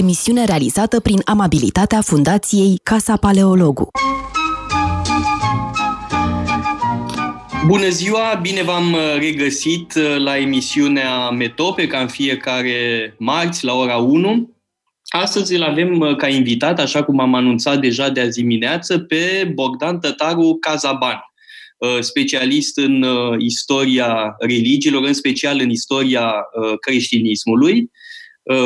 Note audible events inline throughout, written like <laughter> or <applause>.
emisiune realizată prin amabilitatea Fundației Casa Paleologu. Bună ziua, bine v-am regăsit la emisiunea Metope, ca în fiecare marți la ora 1. Astăzi îl avem ca invitat, așa cum am anunțat deja de azi dimineață, pe Bogdan Tătaru Cazaban, specialist în istoria religiilor, în special în istoria creștinismului, Uh,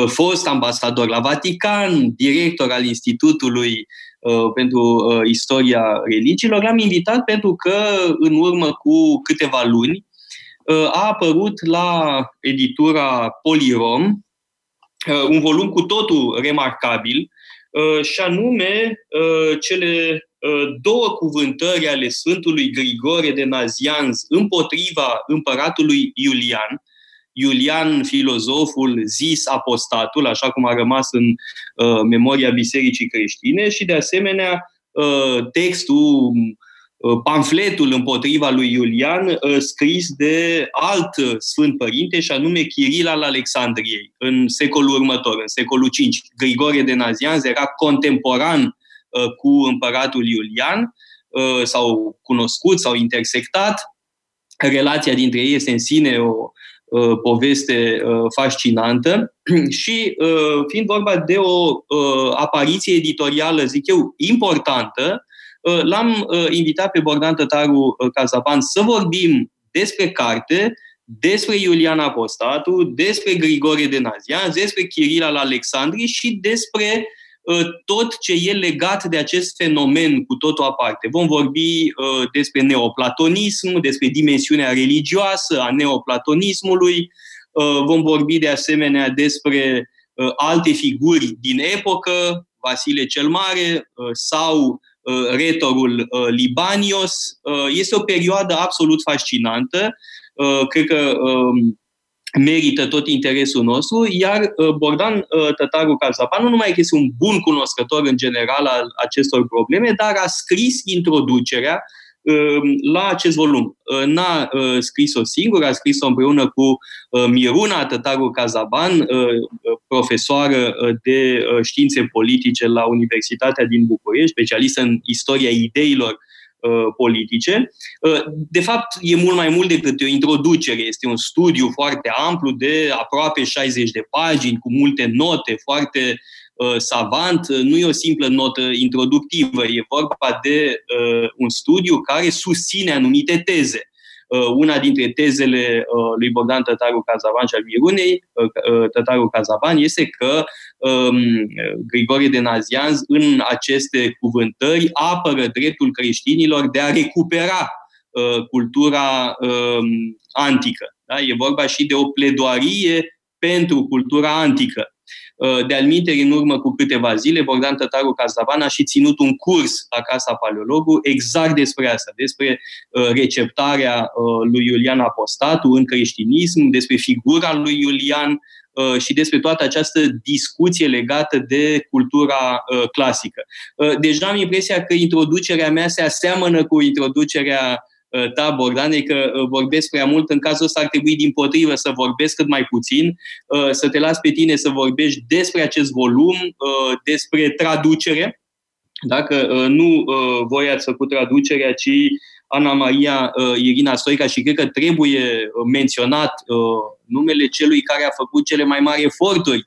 fost ambasador la Vatican, director al Institutului uh, pentru uh, Istoria Religiilor. L-am invitat pentru că în urmă cu câteva luni a apărut la editura Polirom un volum cu totul remarcabil și anume cele două cuvântări ale Sfântului Grigore de Nazianz împotriva împăratului Iulian, Iulian, filozoful, zis apostatul, așa cum a rămas în uh, memoria Bisericii Creștine, și de asemenea uh, textul, uh, pamfletul împotriva lui Iulian, uh, scris de alt Sfânt Părinte, și anume Chiril al Alexandriei, în secolul următor, în secolul V. Grigore de Nazianz era contemporan uh, cu împăratul Iulian, uh, sau cunoscut sau intersectat. Relația dintre ei este în sine o Uh, poveste uh, fascinantă. <clears throat> Și uh, fiind vorba de o apariție editorială, zic eu, importantă, l-am invitat pe Bogdan Tătaru Cazaban să vorbim despre carte, despre Iulian Apostatu, despre Grigore de Nazian, despre Chiril al Alexandrii și despre Uh, tot ce e legat de acest fenomen cu totul aparte. Vom vorbi uh, despre neoplatonism, despre dimensiunea religioasă a neoplatonismului, uh, vom vorbi de asemenea despre alte figuri din epocă, Vasile cel Mare sau retorul Libanios. Este o perioadă absolut fascinantă. Cred că um, merită tot interesul nostru, iar uh, Bogdan uh, Tătaru Calzapan nu numai că este un bun cunoscător în general al acestor probleme, dar a scris introducerea um, la acest volum. Uh, n-a scris-o singur, a scris-o împreună cu Miruna Tătaru Cazaban, profesoară de științe politice la Universitatea din București, specialistă în istoria ideilor Uh, politice. Uh, de fapt, e mult mai mult decât o introducere. Este un studiu foarte amplu de aproape 60 de pagini, cu multe note, foarte uh, savant. Nu e o simplă notă introductivă, e vorba de un studiu care susține anumite teze. Uh, una dintre tezele uh, lui Bogdan Tătaru Cazavan și al Mirunei uh, Tătaru Cazavan este că um, Grigore de Nazianz în aceste cuvântări apără dreptul creștinilor de a recupera cultura um, antică. Da? E vorba și de o pledoarie pentru cultura antică. Uh, de-al în urmă cu câteva zile, Bogdan Tătaru Cazavan a și ținut un curs la Casa Paleologu exact despre asta, despre uh, receptarea uh, lui Iulian Apostatu în creștinism, despre figura lui Iulian și despre toată această discuție legată de cultura clasică. Deja am impresia că introducerea mea se aseamănă cu introducerea Uh, ta, Bogdan, e că uh, vorbesc prea mult. În cazul ăsta ar trebui din potrivă să vorbesc cât mai puțin, uh, să te las pe tine să vorbești despre acest volum, despre traducere. Dacă nu voi ați făcut traducerea, ci Ana Maria Irina Stoica și cred că trebuie menționat numele celui care a făcut cele mai mari eforturi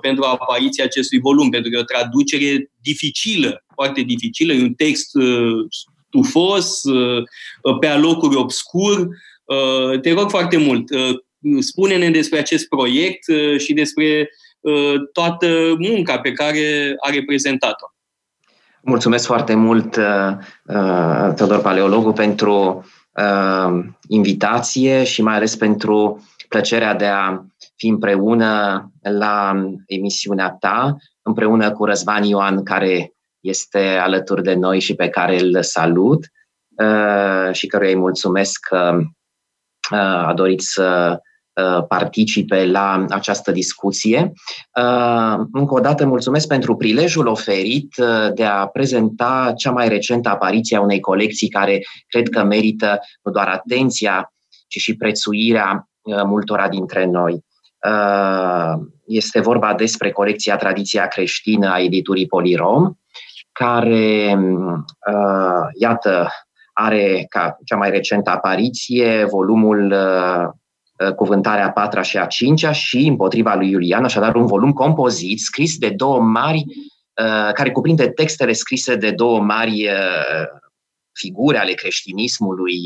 pentru apariția acestui volum, pentru că e o traducere dificilă, foarte dificilă, e un text tufos, uh, uh, pe alocuri obscur. Uh, te rog foarte mult, spune-ne despre acest proiect și despre toată munca pe care a reprezentat-o. Mulțumesc foarte mult, Teodor Paleologu, pentru invitație și mai ales pentru plăcerea de a fi împreună la emisiunea ta, împreună cu Răzvan Ioan, care este alături de noi și pe care îl salut uh, și căruia îi mulțumesc că uh, a dorit să uh, participe la această discuție. Încă o dată mulțumesc pentru prilejul oferit de a prezenta cea mai recentă apariție a unei colecții care cred că merită nu doar atenția, ci și prețuirea multora dintre noi. este vorba despre colecția Tradiția creștină a editurii Polirom, care, uh, iată, are ca cea mai recentă apariție volumul uh, Cuvântarea a patra și a cincea și împotriva lui Iulian, așadar un volum compozit scris de două mari, care cuprinde textele scrise de două mari figuri ale creștinismului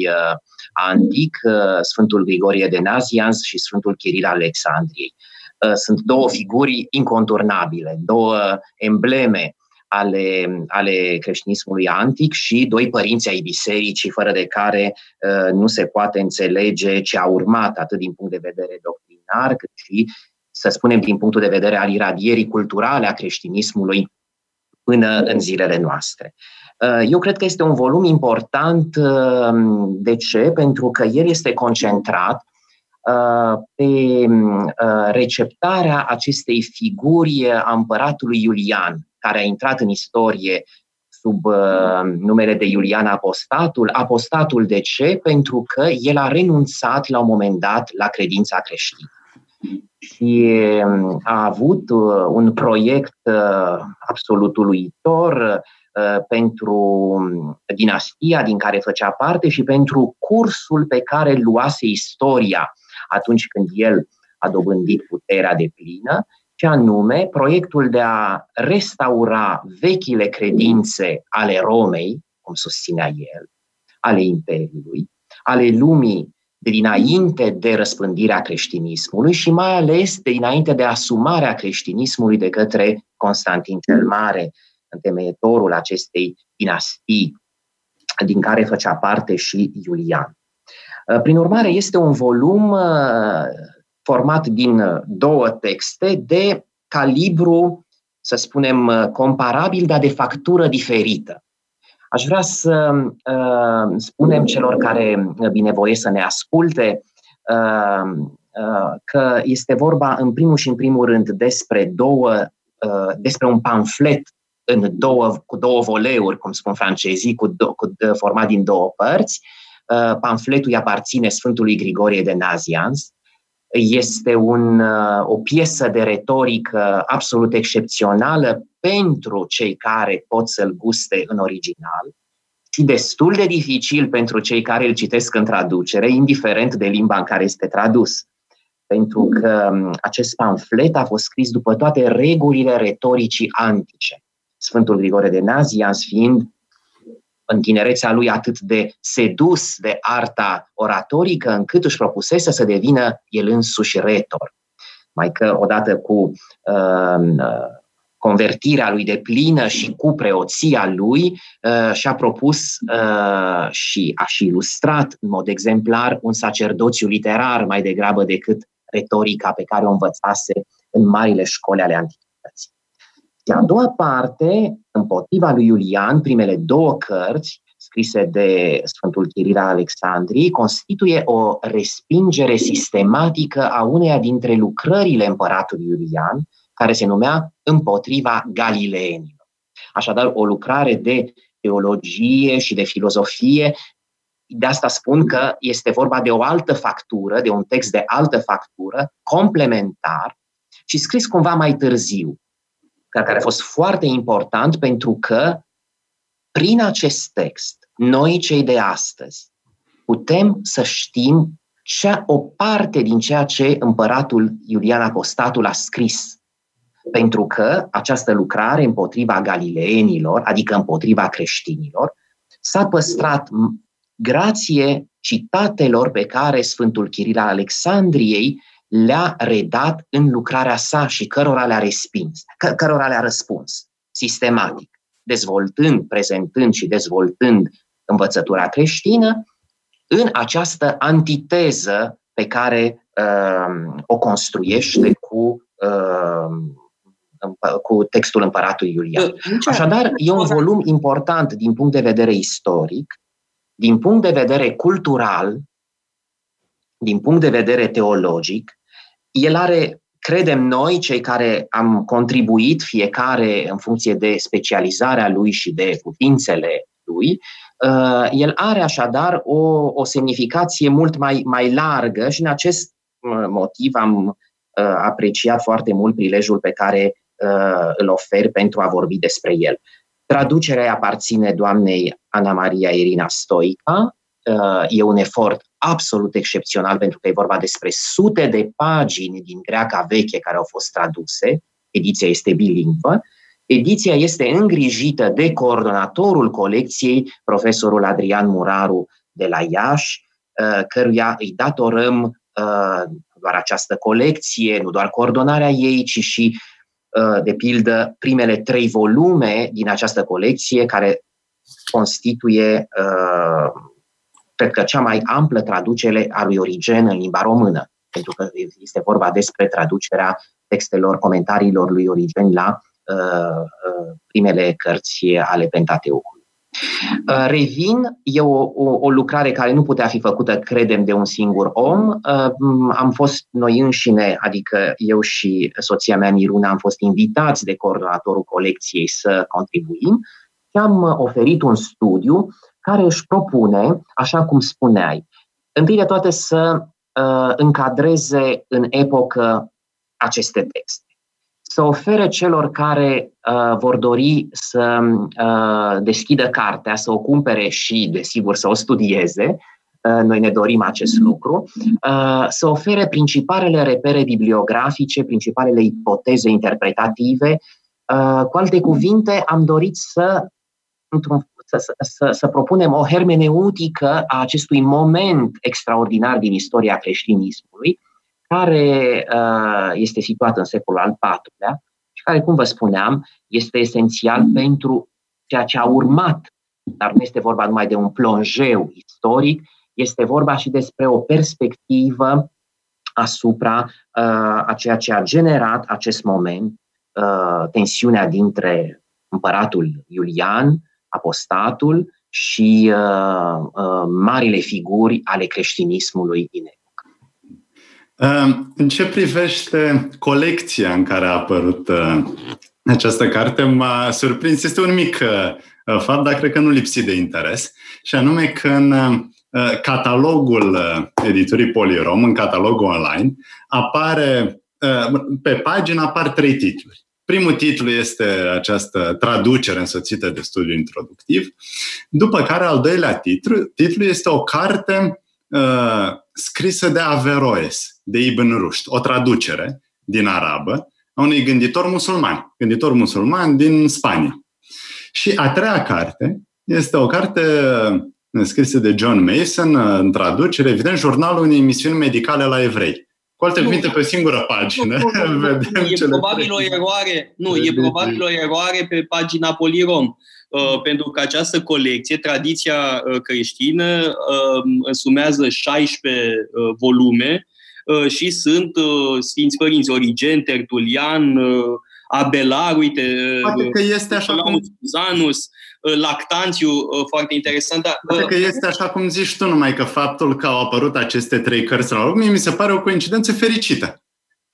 antic, Sfântul Grigorie de Nazianz și Sfântul Chiril Alexandriei. Sunt două figuri inconturnabile, două embleme ale, ale creștinismului antic și doi părinți ai bisericii, fără de care uh, nu se poate înțelege ce a urmat, atât din punct de vedere doctrinar, cât și, să spunem, din punctul de vedere al iradierii culturale a creștinismului până în zilele noastre. Uh, eu cred că este un volum important. Uh, de ce? Pentru că el este concentrat uh, pe receptarea acestei figuri a împăratului Iulian, care a intrat în istorie sub uh, numele de Iulian Apostatul. Apostatul de ce? Pentru că el a renunțat la un moment dat la credința creștină. Și um, a avut uh, un proiect uh, absolut uluitor uh, pentru um, dinastia din care făcea parte și pentru cursul pe care luase istoria atunci când el a dobândit puterea de plină ce anume proiectul de a restaura vechile credințe ale Romei, cum susținea el, ale Imperiului, ale lumii de dinainte de răspândirea creștinismului și mai ales de dinainte de asumarea creștinismului de către Constantin cel Mare, întemeietorul acestei dinastii din care făcea parte și Iulian. Prin urmare, este un volum format din uh, două texte de calibru, să spunem, uh, comparabil, dar de factură diferită. Aș vrea să uh, spunem celor care binevoie să ne asculte uh, uh, că este vorba în primul și în primul rând despre două, uh, despre un pamflet în două, cu două voleuri, cum spun francezii, cu, do, cu format din două părți. Uh, pamfletul îi aparține Sfântului Grigorie de Nazianz, este un, uh, o piesă de retorică absolut excepțională pentru cei care pot să-l guste în original și destul de dificil pentru cei care îl citesc în traducere, indiferent de limba în care este tradus. Pentru că um, acest pamflet a fost scris după toate regulile retoricii antice. Sfântul Grigore de Nazianz fiind în tinerețea lui atât de sedus de arta oratorică, încât își propusese să devină el însuși retor. Mai că odată cu uh, convertirea lui de plină și cu preoția lui, uh, și-a propus uh, și a și ilustrat în mod exemplar un sacerdoțiu literar mai degrabă decât retorica pe care o învățase în marile școli ale antichității. Și a doua parte, împotriva lui Iulian, primele două cărți, scrise de Sfântul Chiril Alexandrii, constituie o respingere sistematică a uneia dintre lucrările împăratului Iulian, care se numea Împotriva Galileenilor. Așadar, o lucrare de teologie și de filozofie. De asta spun că este vorba de o altă factură, de un text de altă factură, complementar și scris cumva mai târziu, care a fost foarte important pentru că prin acest text, noi cei de astăzi, putem să știm cea, o parte din ceea ce împăratul Iulian Apostatul a scris. Pentru că această lucrare împotriva galileenilor, adică împotriva creștinilor, s-a păstrat grație citatelor pe care Sfântul Chiril al Alexandriei le-a redat în lucrarea sa și cărora le-a respins, că, cărora le-a răspuns sistematic, dezvoltând, prezentând și dezvoltând învățătura creștină în această antiteză pe care uh, o construiește cu, uh, cu textul împăratului Iulian. Așadar, e un volum important din punct de vedere istoric, din punct de vedere cultural, din punct de vedere teologic, el are, credem noi, cei care am contribuit fiecare în funcție de specializarea lui și de putințele lui, uh, el are așadar o, o semnificație mult mai, mai largă și în acest uh, motiv am apreciat foarte mult prilejul pe care îl ofer pentru a vorbi despre el. Traducerea aparține doamnei Ana Maria Irina Stoica. E un efort absolut excepțional pentru că e vorba despre sute de pagini din greaca veche care au fost traduse. Ediția este bilingvă. Ediția este îngrijită de coordonatorul colecției, profesorul Adrian Muraru de la Iași, uh, căruia îi datorăm uh, doar această colecție, nu doar coordonarea ei, ci și, uh, de pildă, primele trei volume din această colecție, care constituie cred că cea mai amplă traducere a lui Origen în limba română, pentru că este vorba despre traducerea textelor, comentariilor lui Origen la uh, uh, primele cărți ale Pentateucului. Uh, revin, e o, o, o lucrare care nu putea fi făcută, credem, de un singur om. Uh, am fost noi înșine, adică eu și soția mea Miruna, am fost invitați de coordonatorul colecției să contribuim și am oferit un studiu care își propune, așa cum spuneai, întâi de toate să uh, încadreze în epocă aceste texte. Să ofere celor care uh, vor dori să uh, deschidă cartea, să o cumpere și, desigur, să o studieze, uh, noi ne dorim acest lucru, uh, să ofere principalele repere bibliografice, principalele ipoteze interpretative. Uh, cu alte cuvinte, am dorit să, într-un să, să, să propunem o hermeneutică a acestui moment extraordinar din istoria creștinismului, care uh, este situat în secolul al IV-lea și care, cum vă spuneam, este esențial pentru ceea ce a urmat. Dar nu este vorba numai de un plonjeu istoric, este vorba și despre o perspectivă asupra uh, a ceea ce a generat acest moment, uh, tensiunea dintre împăratul Iulian apostatul și uh, uh, marile figuri ale creștinismului din epocă. Uh, în ce privește colecția în care a apărut uh, această carte, m-a surprins. Este un mic uh, fapt, dar cred că nu lipsit de interes, și anume că în uh, catalogul uh, editurii Polirom, în catalogul online, apare, uh, pe pagină apar trei titluri. Primul titlu este această traducere însoțită de studiu introductiv, după care al doilea titlu, titlu este o carte uh, scrisă de Averroes, de Ibn Rushd, o traducere din arabă a unui gânditor musulman, gânditor musulman din Spania. Și a treia carte este o carte uh, scrisă de John Mason, uh, în traducere, evident, jurnalul unei emisiuni medicale la evrei. Cu alte cuvinte, pe o singură pagină. Nu, nu, <laughs> Vedem e probabil o eroare. Nu, e probabil o eroare pe pagina Polirom. Uh, pentru că această colecție, tradiția uh, creștină, uh, însumează 16 uh, volume uh, și sunt uh, Sfinți Părinți Origen, Tertulian, uh, Abelar, uite, Poate că este așa cum... Zanus, Uh, lactanțiu uh, foarte interesant. Dar, Poate că este așa cum zici tu, numai că faptul că au apărut aceste trei cărți la urmă, mi se pare o coincidență fericită.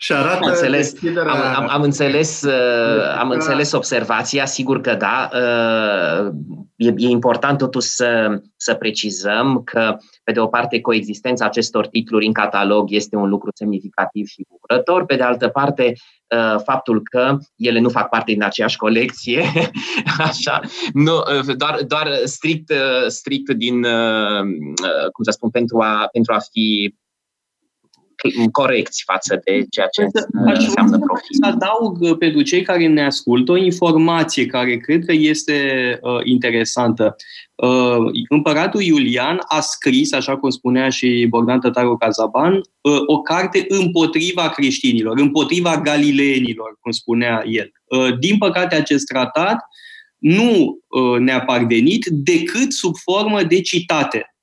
Și arată am înțeles, deschiderea... am, am, am, înțeles, uh, am înțeles observația, sigur că da. Uh, e, e important totuși să, să precizăm că, pe de o parte, coexistența acestor titluri în catalog este un lucru semnificativ și bucurător, pe de altă parte, uh, faptul că ele nu fac parte din aceeași colecție, <laughs> așa, nu, uh, doar, doar strict, uh, strict din, uh, uh, cum să spun, pentru a, pentru a fi corecți față de ceea ce Aș înseamnă profil. Să adaug uh, pentru cei care ne ascultă o informație care cred că este uh, interesantă. Uh, împăratul Iulian a scris, așa cum spunea și Bogdan Tătaru Cazaban, uh, o carte împotriva creștinilor, împotriva galileenilor, cum spunea el. Uh, din păcate, acest tratat nu uh, ne-a parvenit decât sub formă de citate Uh,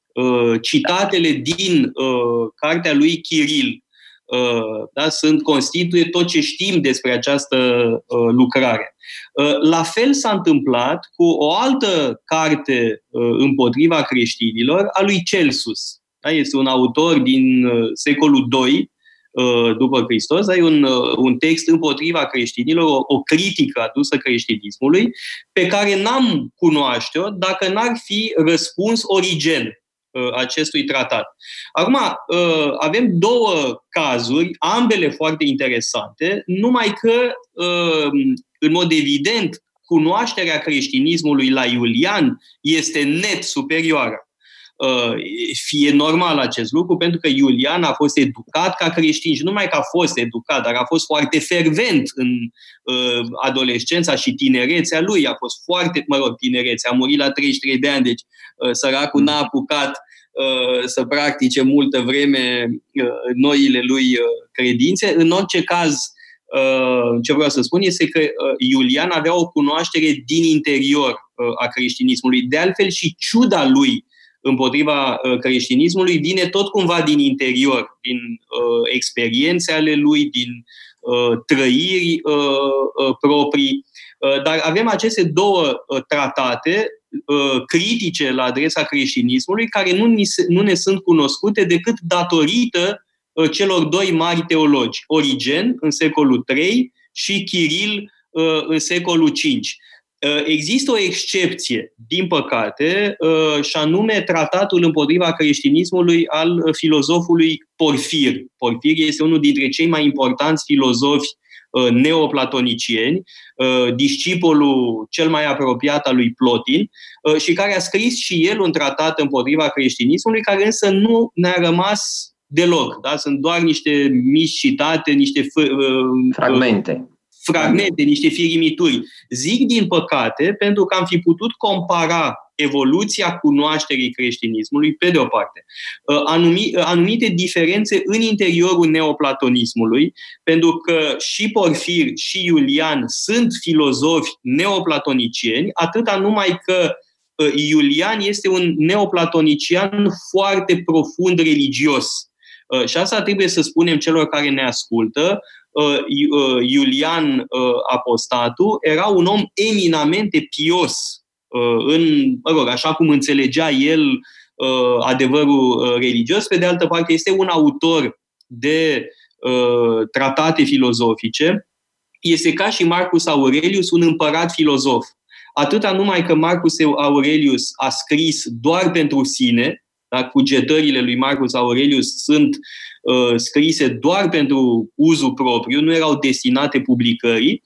citatele din uh, cartea lui Chiril uh, da, sunt constituie tot ce știm despre această uh, lucrare. Uh, la fel s-a întâmplat cu o altă carte uh, împotriva creștinilor a lui Celsus. Da, este un autor din uh, secolul II uh, după Hristos, ai un, uh, un text împotriva creștinilor, o, o critică adusă creștinismului, pe care n-am cunoaște-o dacă n-ar fi răspuns Origen, acestui tratat. Acum, avem două cazuri, ambele foarte interesante, numai că, în mod evident, cunoașterea creștinismului la Iulian este net superioară. Uh, fie normal acest lucru, pentru că Iulian a fost educat ca creștin și nu numai că a fost educat, dar a fost foarte fervent în uh, adolescența și tinerețea lui. A fost foarte, mă rog, tinerețea, a murit la 33 de ani, deci uh, săracul n-a apucat uh, să practice multă vreme uh, noile lui uh, credințe. În orice caz, uh, ce vreau să spun este că uh, Iulian avea o cunoaștere din interior uh, a creștinismului. De altfel și ciuda lui împotriva uh, creștinismului vine tot cumva din interior, din uh, experiențe ale lui, din uh, trăiri uh, uh, proprii. Uh, dar avem aceste două uh, tratate uh, critice la adresa creștinismului care nu, ni, nu ne sunt cunoscute decât datorită uh, celor doi mari teologi, Origen în secolul III și Chiril în secolul V există o excepție, din păcate, uh, și anume tratatul împotriva creștinismului al filozofului Porfir. Porfir este unul dintre cei mai importanți filozofi uh, neoplatonicieni, discipolul cel mai apropiat al lui Plotin și care a scris și el un tratat împotriva creștinismului, care însă nu ne-a rămas deloc. Da? Sunt doar niște mici citate, niște fragmente fragmente, niște firimituri. Zic din păcate pentru că am fi putut compara evoluția cunoașterii creștinismului, pe de o parte, uh, uh, anumite diferențe în interiorul neoplatonismului, pentru că și Porfir și Iulian sunt filozofi neoplatonicieni, atâta numai că uh, Iulian este un neoplatonician foarte profund religios. Și asta trebuie să spunem celor care ne ascultă, Uh, uh, Iulian uh, Apostatu era un om eminamente pios în, mă rog, așa cum înțelegea el adevărul religios. Pe de altă parte, este un autor de tratate filozofice. Este ca și Marcus Aurelius, un împărat filozof. Atâta numai că Marcus Aurelius a scris doar pentru sine, da? cugetările lui Marcus Aurelius sunt uh, scrise doar pentru uzul propriu, nu erau destinate publicării,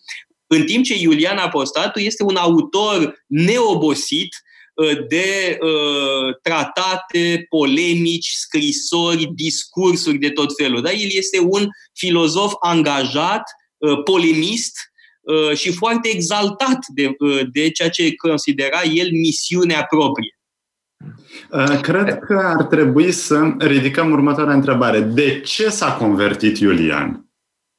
în timp ce Iulian Apostatu este un autor neobosit uh, de uh, tratate, polemici, scrisori, discursuri de tot felul. Da? El este un filozof angajat, uh, polemist uh, și foarte exaltat de, uh, de ceea ce considera el misiunea proprie. Uh, cred că ar trebui să ridicăm următoarea întrebare. De ce s-a convertit Iulian?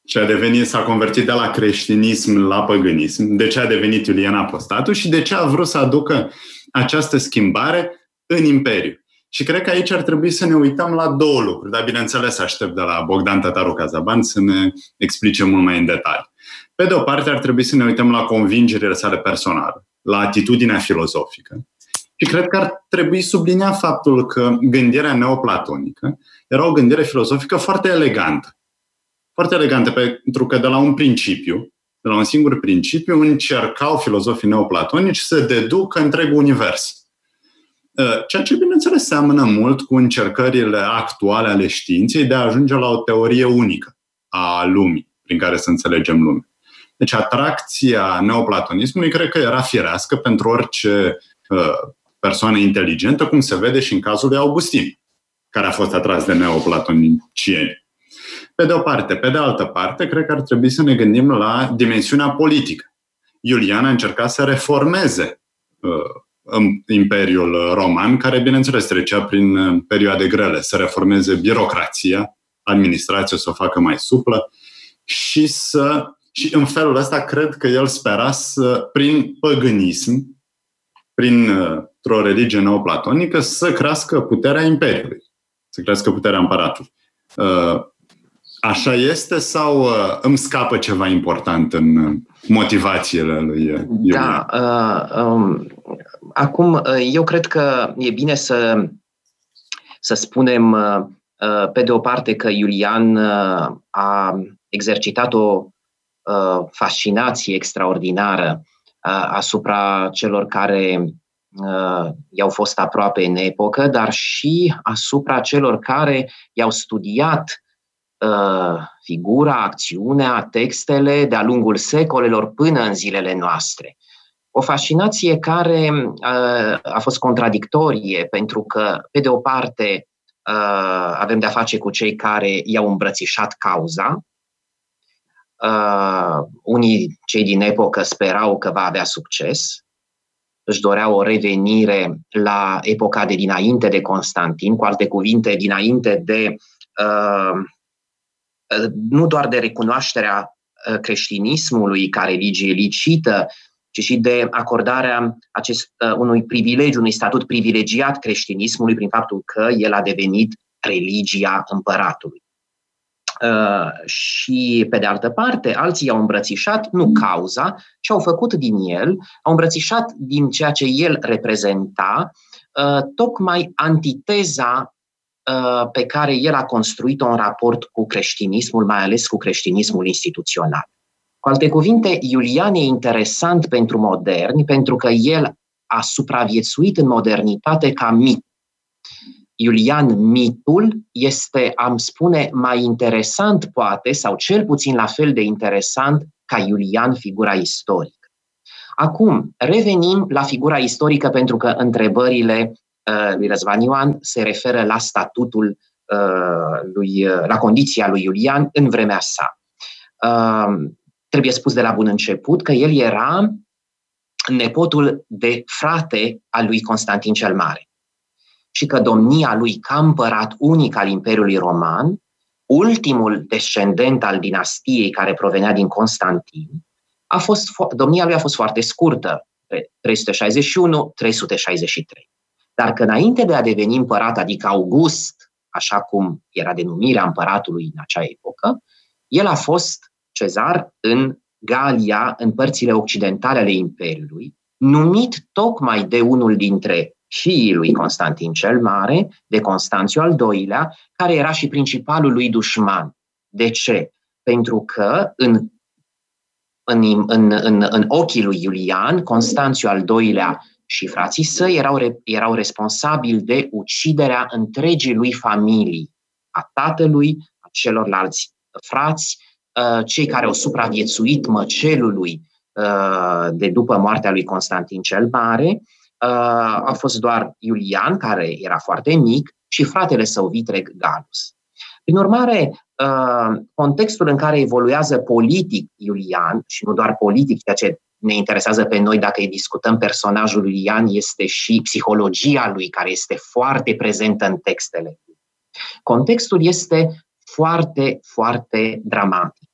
Ce a devenit, s-a convertit de la creștinism la păgânism? De ce a devenit Iulian apostatul și de ce a vrut să aducă această schimbare în Imperiu? Și cred că aici ar trebui să ne uităm la două lucruri, dar bineînțeles aștept de la Bogdan Tataru Cazaban să ne explice mult mai în detaliu. Pe de o parte ar trebui să ne uităm la convingerile sale personale, la atitudinea filozofică, și cred că ar trebui subliniat faptul că gândirea neoplatonică era o gândire filozofică foarte elegantă. Foarte elegantă, pentru că de la un principiu, de la un singur principiu, încercau filozofii neoplatonici să deducă întregul univers. Ă, ceea ce, bineînțeles, seamănă mult cu încercările actuale ale științei de a ajunge la o teorie unică a lumii, prin care să înțelegem lumea. Deci atracția neoplatonismului cred că era firească pentru orice uh, persoană inteligentă, cum se vede și în cazul lui Augustin, care a fost atras de neoplatonicieni. Pe de o parte. Pe de altă parte, cred că ar trebui să ne gândim la dimensiunea politică. Iulian a încercat să reformeze uh, Imperiul Roman, care, bineînțeles, trecea prin uh, perioade grele, să reformeze birocrația, administrația să o facă mai suplă și să și în felul ăsta cred că el spera să, prin păgânism, prin uh, într-o religie neoplatonică, să crească puterea Imperiului, să crească puterea împăratului. Uh, așa este sau uh, îmi scapă ceva important în motivațiile lui Iulian? Da. Uh, um, acum, eu cred că e bine să, să spunem, uh, pe de o parte, că Iulian uh, a exercitat o uh, fascinație extraordinară asupra celor care uh, i-au fost aproape în epocă, dar și asupra celor care i-au studiat uh, figura, acțiunea, textele de-a lungul secolelor până în zilele noastre. O fascinație care uh, a fost contradictorie, pentru că, pe de o parte, uh, avem de-a face cu cei care i-au îmbrățișat cauza. Uh, unii, cei din epocă, sperau că va avea succes, își doreau o revenire la epoca de dinainte de Constantin, cu alte cuvinte, dinainte de uh, nu doar de recunoașterea uh, creștinismului ca religie licită, ci și de acordarea acest, uh, unui privilegiu, unui statut privilegiat creștinismului prin faptul că el a devenit religia împăratului. Uh, și, pe de altă parte, alții au îmbrățișat nu cauza, ci au făcut din el, au îmbrățișat din ceea ce el reprezenta, uh, tocmai antiteza uh, pe care el a construit-o în raport cu creștinismul, mai ales cu creștinismul instituțional. Cu alte cuvinte, Iulian e interesant pentru moderni pentru că el a supraviețuit în modernitate ca mit. Iulian mitul este, am spune, mai interesant poate, sau cel puțin la fel de interesant ca Iulian figura istorică. Acum, revenim la figura istorică pentru că întrebările uh, lui Răzvan Ioan se referă la statutul uh, lui, uh, la condiția lui Iulian în vremea sa. Uh, trebuie spus de la bun început că el era nepotul de frate al lui Constantin cel Mare și că domnia lui ca împărat unic al Imperiului Roman, ultimul descendent al dinastiei care provenea din Constantin, a fost, domnia lui a fost foarte scurtă, 361-363. Dar că înainte de a deveni împărat, adică August, așa cum era denumirea împăratului în acea epocă, el a fost cezar în Galia, în părțile occidentale ale Imperiului, numit tocmai de unul dintre fiii lui Constantin cel Mare, de Constanțiu al II-lea, care era și principalul lui dușman. De ce? Pentru că în, în, în, în, în ochii lui Iulian, Constanțiu al II-lea și frații săi erau, erau responsabili de uciderea întregii lui familii, a tatălui, a celorlalți frați, uh, cei care au supraviețuit măcelului uh, de după moartea lui Constantin cel Mare, uh, a fost doar Iulian, care era foarte mic, și fratele său Vitreg Galus. Prin urmare, uh, contextul în care evoluează politic Iulian, și nu doar politic, ceea ce ne interesează pe noi dacă îi discutăm personajul lui Iulian, este și psihologia lui, care este foarte prezentă în textele. Contextul este foarte, foarte dramatic.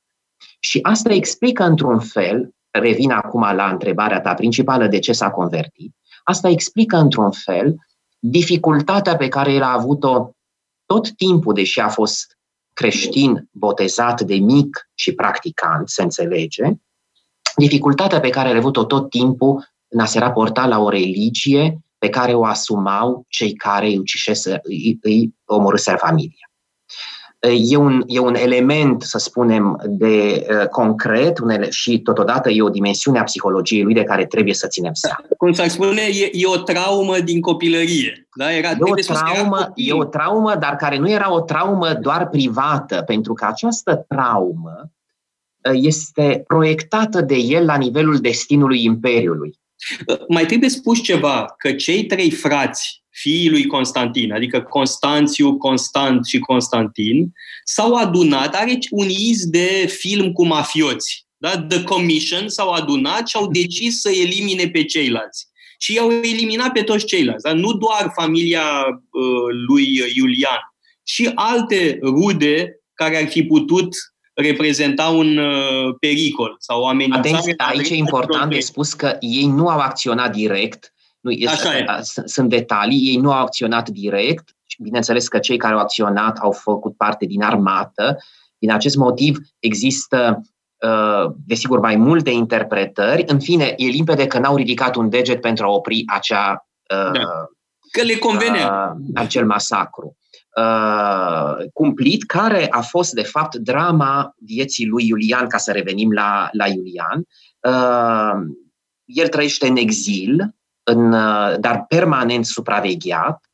Și asta explică într-un fel, revin acum la întrebarea ta principală de ce s-a convertit, Asta explică, într-un fel, dificultatea pe care el a avut-o tot timpul, deși a fost creștin, botezat de mic și practicant, se înțelege, dificultatea pe care a avut-o tot timpul în a se raporta la o religie pe care o asumau cei care îi ucișese, îi, îi omorâseră familia. E un, e un element, să spunem, de uh, concret un ele- și totodată e o dimensiune a psihologiei lui de care trebuie să ținem seama. <laughs> Cum s-ar spune, e, e o traumă din copilărie. Da? Era, e, o traumă, e o traumă, dar care nu era o traumă doar privată, pentru că această traumă uh, este proiectată de el la nivelul destinului Imperiului. Mai trebuie spus ceva, că cei trei frați fiii lui Constantin, adică Constanțiu, Constant și Constantin, s-au adunat, are un iz de film cu mafioți. Da? The Commission s-au adunat și au decis să elimine pe ceilalți. Și i-au eliminat pe toți ceilalți. Da? Nu doar familia uh, lui Iulian, și alte rude care ar fi putut reprezenta un uh, pericol sau o amenințare. Atenție, aici e important de spus că ei nu au acționat direct, nu, Așa e. Sunt detalii, ei nu au acționat direct, bineînțeles că cei care au acționat au făcut parte din armată. Din acest motiv există, uh, desigur, mai multe interpretări. În fine, e limpede că n-au ridicat un deget pentru a opri acea uh, da. Că le convenea. Uh, acel masacru. Uh, cumplit, care a fost, de fapt, drama vieții lui Iulian, ca să revenim la, la Iulian. Uh, el trăiește în exil, în, dar permanent supravegheat,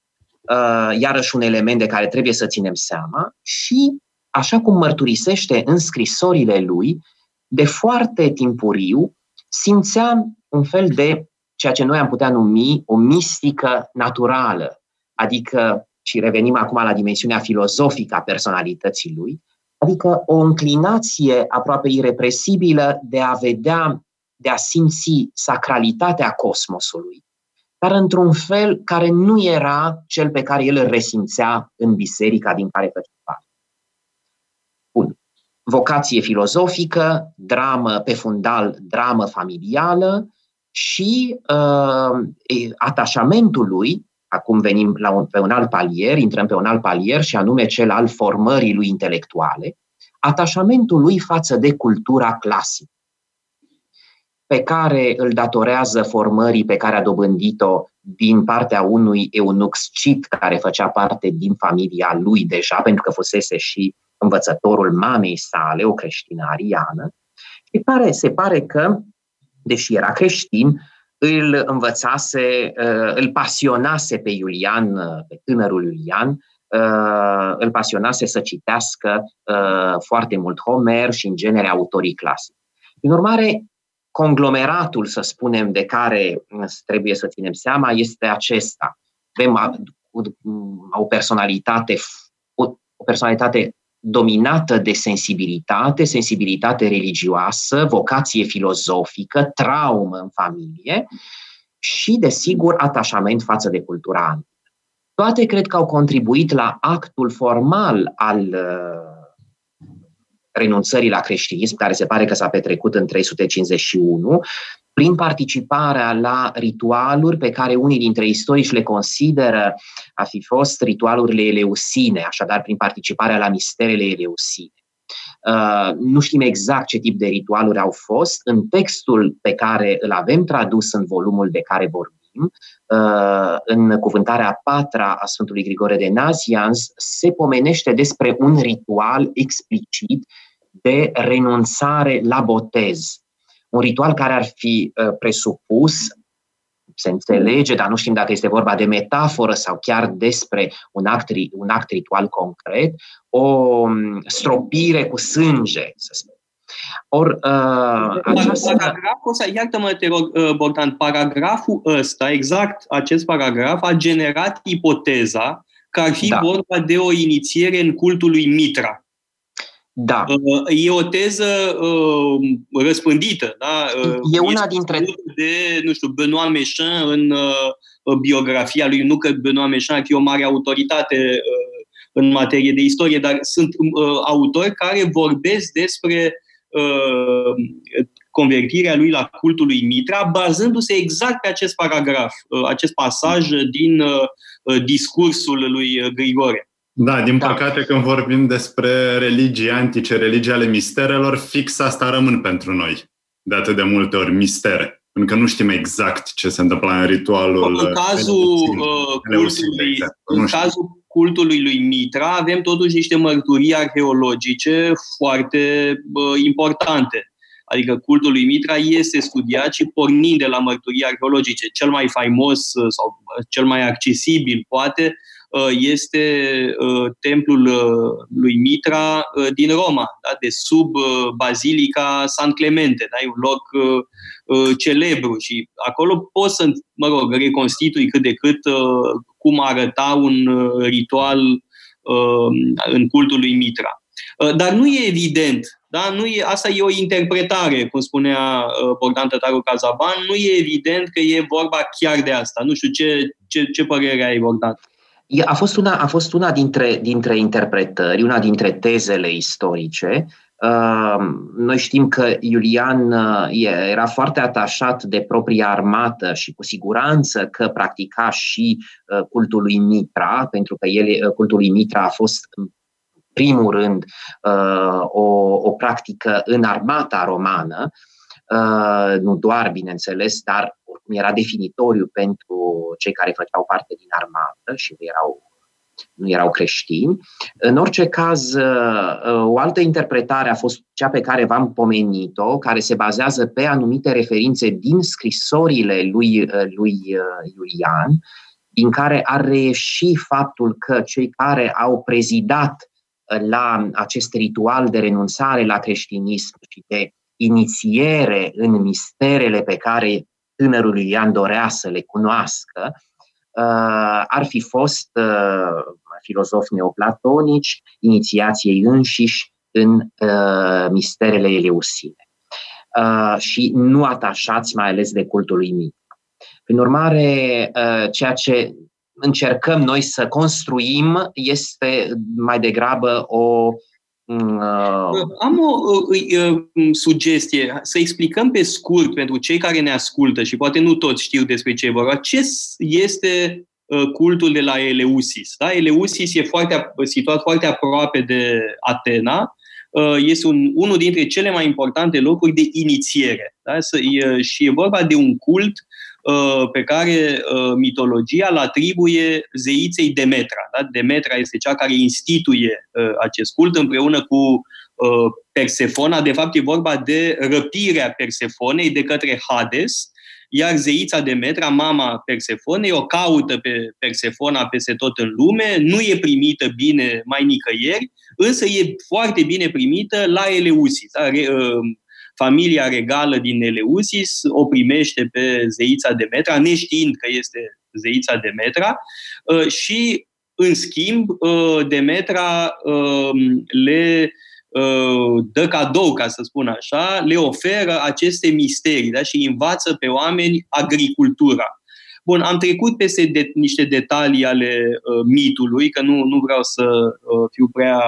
iarăși un element de care trebuie să ținem seama și, așa cum mărturisește în scrisorile lui, de foarte timpuriu simțeam un fel de ceea ce noi am putea numi o mistică naturală, adică, și revenim acum la dimensiunea filozofică a personalității lui, adică o înclinație aproape irepresibilă de a vedea, de a simți sacralitatea cosmosului, dar într-un fel care nu era cel pe care el îl resimțea în biserica din care făcea parte. Bun. Vocație filozofică, dramă pe fundal, dramă familială și uh, atașamentul lui, acum venim la un, pe un alt palier, intrăm pe un alt palier și anume cel al formării lui intelectuale, atașamentul lui față de cultura clasică pe care îl datorează formării pe care a dobândit-o din partea unui eunuc scit care făcea parte din familia lui deja, pentru că fusese și învățătorul mamei sale, o creștină ariană, și pare, se pare că, deși era creștin, îl învățase, uh, îl pasionase pe Iulian, uh, pe tânărul Iulian, uh, îl pasionase să citească foarte mult Homer și, în genere, autorii clasici. În urmare, conglomeratul, să spunem, de care trebuie să ținem seama este acesta. Avem o personalitate, o personalitate dominată de sensibilitate, sensibilitate religioasă, vocație filozofică, traumă în familie și, desigur, atașament față de cultura Toate cred că au contribuit la actul formal al uh, renunțării la creștinism, care se pare că s-a petrecut în 351, prin participarea la ritualuri pe care unii dintre istorici le consideră a fi fost ritualurile eleusine, așadar prin participarea la misterele eleusine. Uh, nu știm exact ce tip de ritualuri au fost. În textul pe care îl avem tradus în volumul de care vorbim, uh, în cuvântarea a patra a Sfântului Grigore de Nazianz, se pomenește despre un ritual explicit de renunțare la botez un ritual care ar fi uh, presupus se înțelege, dar nu știm dacă este vorba de metaforă sau chiar despre un act, un act ritual concret, o um, stropire cu sânge, să spun. Or, uh, această... Paragraful ăsta, iartă-mă, te rog, uh, Bogdan, paragraful ăsta, exact acest paragraf, a generat ipoteza că ar fi da. vorba de o inițiere în cultul lui Mitra. Da. Uh, e o teză uh, răspândită. Da? Uh, e una dintre... De, nu știu, Benoît Méchain în uh, biografia lui. Nu că Benoît Méchain ar fi o mare autoritate uh, în materie de istorie, dar sunt uh, autori care vorbesc despre uh, convertirea lui la cultul lui Mitra, bazându-se exact pe acest paragraf, uh, acest pasaj din uh, discursul lui Grigore. Da, din da. păcate când vorbim despre religii antice, religii ale misterelor, fix asta rămân pentru noi. De atât de multe ori, mistere. Pentru că nu știm exact ce se întâmplă în ritualul... În cazul, uh, cultului, în cazul cultului lui Mitra avem totuși niște mărturii arheologice foarte uh, importante. Adică cultul lui Mitra este studiat și pornind de la mărturii arheologice. Cel mai faimos uh, sau uh, cel mai accesibil, poate, Uh, este uh, templul uh, lui Mitra din Roma, da? de sub Bazilica San Clemente. Da? E un loc celebru și acolo poți să, mă rog, reconstitui cât de cât cum arăta un ritual în cultul lui Mitra. Dar nu e evident, da? nu e, asta e o interpretare, cum spunea Bogdan Tătaru Cazaban, nu e evident că e vorba chiar de asta. Nu știu ce, ce, ce părere ai, Bogdan. A fost una, a fost una dintre, dintre interpretări, una dintre tezele istorice. Uh, noi știm că Iulian uh, era foarte atașat de propria armată și cu siguranță că practica și uh, cultul lui Mitra, pentru că el, cultul lui Mitra a fost în primul rând o, o practică în armata romană, nu doar, bineînțeles, dar era definitoriu pentru cei care făceau parte din armată și erau nu erau creștini. În orice caz, o altă interpretare a fost cea pe care v-am pomenit-o, care se bazează pe anumite referințe din scrisorile lui, lui Iulian, din care ar reieși faptul că cei care au prezidat la acest ritual de renunțare la creștinism și de inițiere în misterele pe care tânărul Iulian dorea să le cunoască, uh, ar fi fost uh, filozofi neoplatonici, inițiației înșiși în uh, misterele eleusine și nu atașați mai ales de cultul lui Mitra. Prin urmare, ceea ce încercăm noi să construim este mai degrabă o Uh, Am o uh, uh, sugestie, să explicăm pe scurt pentru cei care ne ascultă și poate nu toți știu despre ce vorba, ce este uh, cultul de la Eleusis. Da? Eleusis e foarte, situat foarte aproape de Atena, uh, este un, unul dintre cele mai importante locuri de inițiere. Da? Și e vorba de un cult Uh, pe care uh, mitologia îl atribuie zeiței Demetra. Da? Demetra este cea care instituie uh, acest cult împreună cu Persefona. De fapt, e vorba de răpirea Persefonei de către Hades, iar zeița Demetra, mama Persefonei, o caută pe Persefona peste tot în lume, nu e primită bine mai nicăieri, însă e foarte bine primită la Eleusis. Da? Familia regală din Eleusis o primește pe zeița Demetra, neștiind că este zeița Demetra uh, și, în schimb, uh, Demetra um, le uh, dă cadou, ca să spun așa, le oferă aceste misterii da? și învață pe oameni agricultura. Bun, am trecut peste de, niște detalii ale uh, mitului, că nu, nu vreau să uh, fiu prea,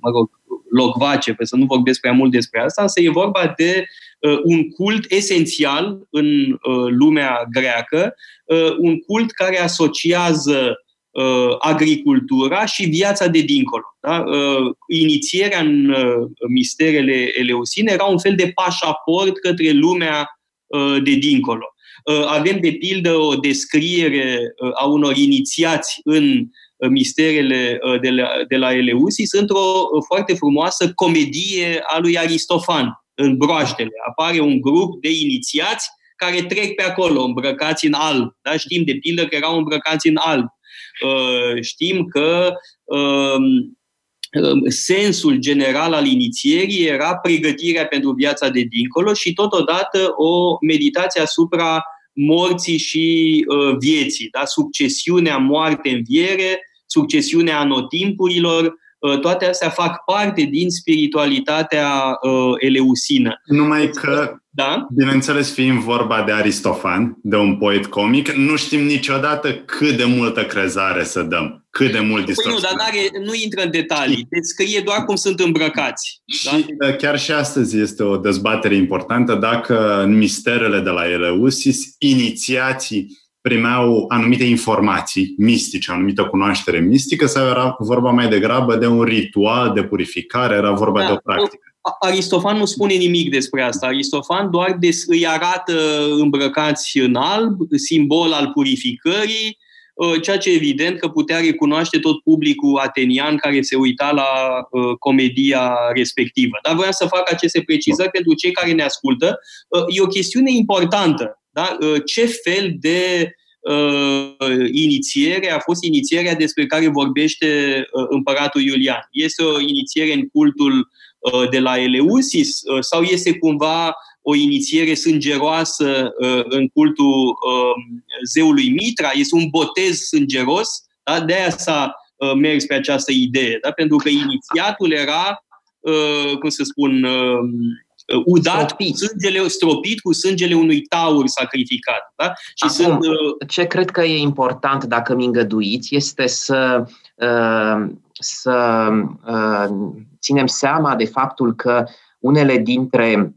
mă rog, locvace, pe să nu vorbesc prea mult despre asta, însă e vorba de uh, un cult esențial în uh, lumea greacă, uh, un cult care asociază uh, agricultura și viața de dincolo. Da? Uh, inițierea în uh, misterele eleusine era un fel de pașaport către lumea uh, de dincolo. Uh, avem, de pildă, o descriere uh, a unor inițiați în Uh, misterele uh, de la, de la Eleusis într-o uh, foarte frumoasă comedie a lui Aristofan, în broaștele. Apare un grup de inițiați care trec pe acolo, îmbrăcați în alb. Da? Știm de pildă că erau îmbrăcați în alb. Știm că um, um, sensul general al inițierii era pregătirea pentru viața de dincolo și totodată o meditație asupra morții și uh, vieții, da? succesiunea moarte-înviere, succesiunea anotimpurilor, uh, toate astea fac parte din spiritualitatea uh, eleusină. Numai că da? Bineînțeles, fiind vorba de Aristofan, de un poet comic, nu știm niciodată cât de multă crezare să dăm, cât de mult Păi nu, dar n-are, nu intră în detalii, descrie doar cum sunt îmbrăcați. Și da? Uh, chiar și astăzi este o dezbatere importantă dacă în misterele de la Eleusis, inițiații primeau anumite informații mistice, anumită cunoaștere mistică sau era vorba mai degrabă de un ritual de purificare, era vorba da, de o practică? Aristofan nu spune nimic despre asta. Aristofan doar des, îi arată îmbrăcați în alb, simbol al purificării, uh, ceea ce evident că putea recunoaște tot publicul atenian care se uita la uh, comedia respectivă. Dar vreau să fac aceste precizări pentru cei care ne ascultă. Uh, e o chestiune importantă. Da? Ce fel de inițiere a fost inițierea despre care vorbește împăratul Iulian. Este o inițiere în cultul Uh, de la Eleusis uh, sau este cumva o inițiere sângeroasă uh, în cultul zeului Mitra? Este un botez sângeros? Da? De aia s-a mers pe această idee. Da? Pentru că inițiatul era, cum să spun, udat stropit. cu sângele, stropit cu sângele unui taur sacrificat. Da? Și Acum, sunt, uh... ce cred că e important, dacă mi îngăduiți, este să, uh, să uh, ținem seama de faptul că unele dintre uh,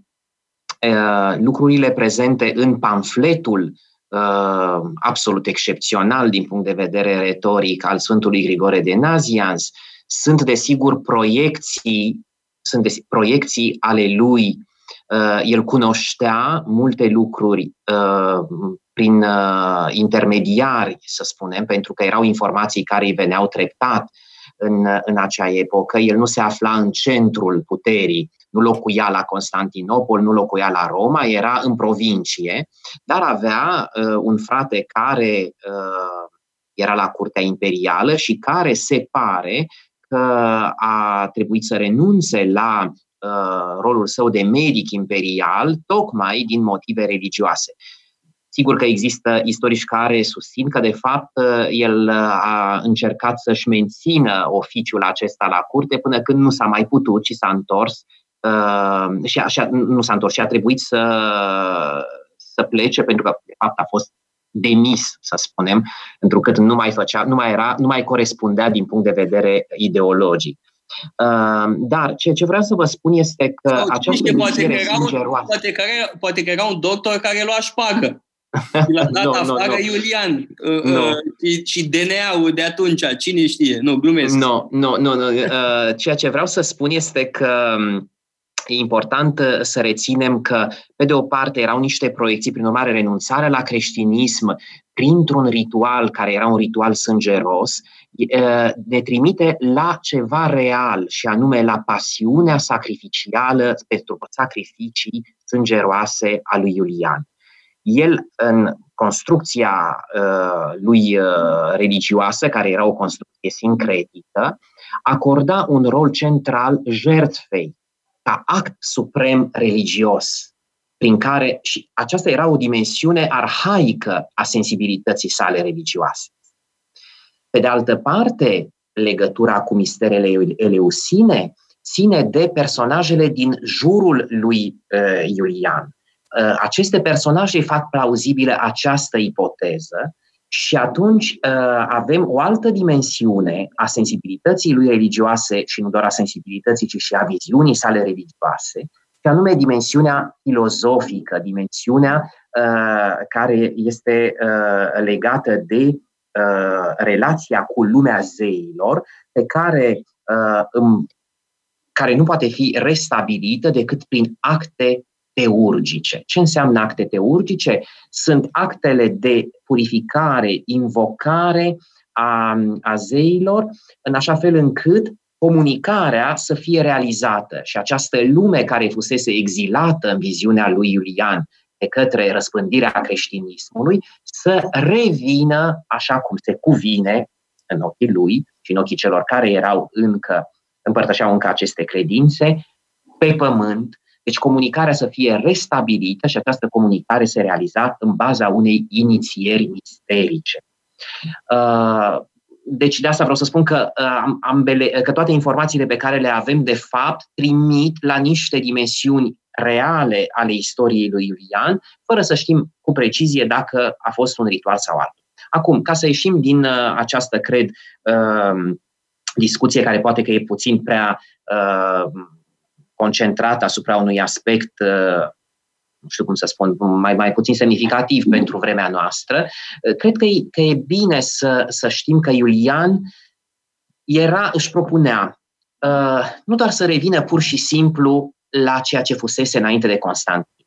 lucrurile prezente în pamfletul uh, absolut excepțional din punct de vedere retoric al Sfântului Grigore de Nazians sunt desigur proiecții sunt de, proiecții ale lui uh, el cunoștea multe lucruri uh, prin uh, intermediari, să spunem, pentru că erau informații care îi veneau treptat în, în acea epocă. El nu se afla în centrul puterii, nu locuia la Constantinopol, nu locuia la Roma, era în provincie, dar avea uh, un frate care uh, era la curtea imperială și care se pare că a trebuit să renunțe la uh, rolul său de medic imperial, tocmai din motive religioase. Sigur că există istorici care susțin că, de fapt, uh, el uh, a încercat să-și mențină oficiul acesta la curte până când nu s-a mai putut și s-a întors uh, și, a, și a, nu s-a întors și a trebuit să, să plece pentru că, de fapt, a fost demis, să spunem, pentru că nu mai făcea, nu mai era, nu mai corespundea din punct de vedere ideologic. Uh, dar ce, ce vreau să vă spun este că Sau, această poate că, era un, poate, că era, poate că era un doctor care lua șpagă. l-a dat <laughs> no, afară no, no. Iulian uh, no. uh, și, și DNA-ul de atunci, cine știe? Nu, glumesc. Nu, nu, nu. Uh, ceea ce vreau să spun este că um, e important uh, să reținem că, pe de o parte, erau niște proiecții, prin urmare, renunțarea la creștinism printr-un ritual care era un ritual sângeros, uh, ne trimite la ceva real și anume la pasiunea sacrificială pentru sacrificii sângeroase a lui Iulian. El, în construcția uh, lui uh, religioasă, care era o construcție sincretică, acorda un rol central jertfei, ca act suprem religios, prin care și aceasta era o dimensiune arhaică a sensibilității sale religioase. Pe de altă parte, legătura cu misterele eleusine ține de personajele din jurul lui uh, Iulian. Uh, aceste personaje fac plauzibilă această ipoteză și atunci uh, avem o altă dimensiune a sensibilității lui religioase și nu doar a sensibilității, ci și a viziunii sale religioase, și anume dimensiunea filozofică, dimensiunea uh, care este uh, legată de uh, relația cu lumea zeilor, pe care, uh, îm, care nu poate fi restabilită decât prin acte teurgice. Ce înseamnă acte teurgice? Sunt actele de purificare, invocare a, a zeilor, în așa fel încât comunicarea să fie realizată și această lume care fusese exilată în viziunea lui Iulian de către răspândirea creștinismului să revină așa cum se cuvine în ochii lui și în ochii celor care erau încă, împărtășeau încă aceste credințe, pe pământ, deci comunicarea să fie restabilită și această comunicare se realiza în baza unei inițieri misterice. Uh, deci de asta vreau să spun că, uh, ambele, că toate informațiile pe care le avem, de fapt, trimit la niște dimensiuni reale ale istoriei lui Iulian, fără să știm cu precizie dacă a fost un ritual sau altul. Acum, ca să ieșim din uh, această, cred, discuție care poate că e puțin prea concentrat asupra unui aspect uh, nu știu cum să spun, mai, mai puțin semnificativ pentru vremea noastră, uh, cred că e, că e bine să, să știm că Iulian era, își propunea uh, nu doar să revină pur și simplu la ceea ce fusese înainte de Constantin.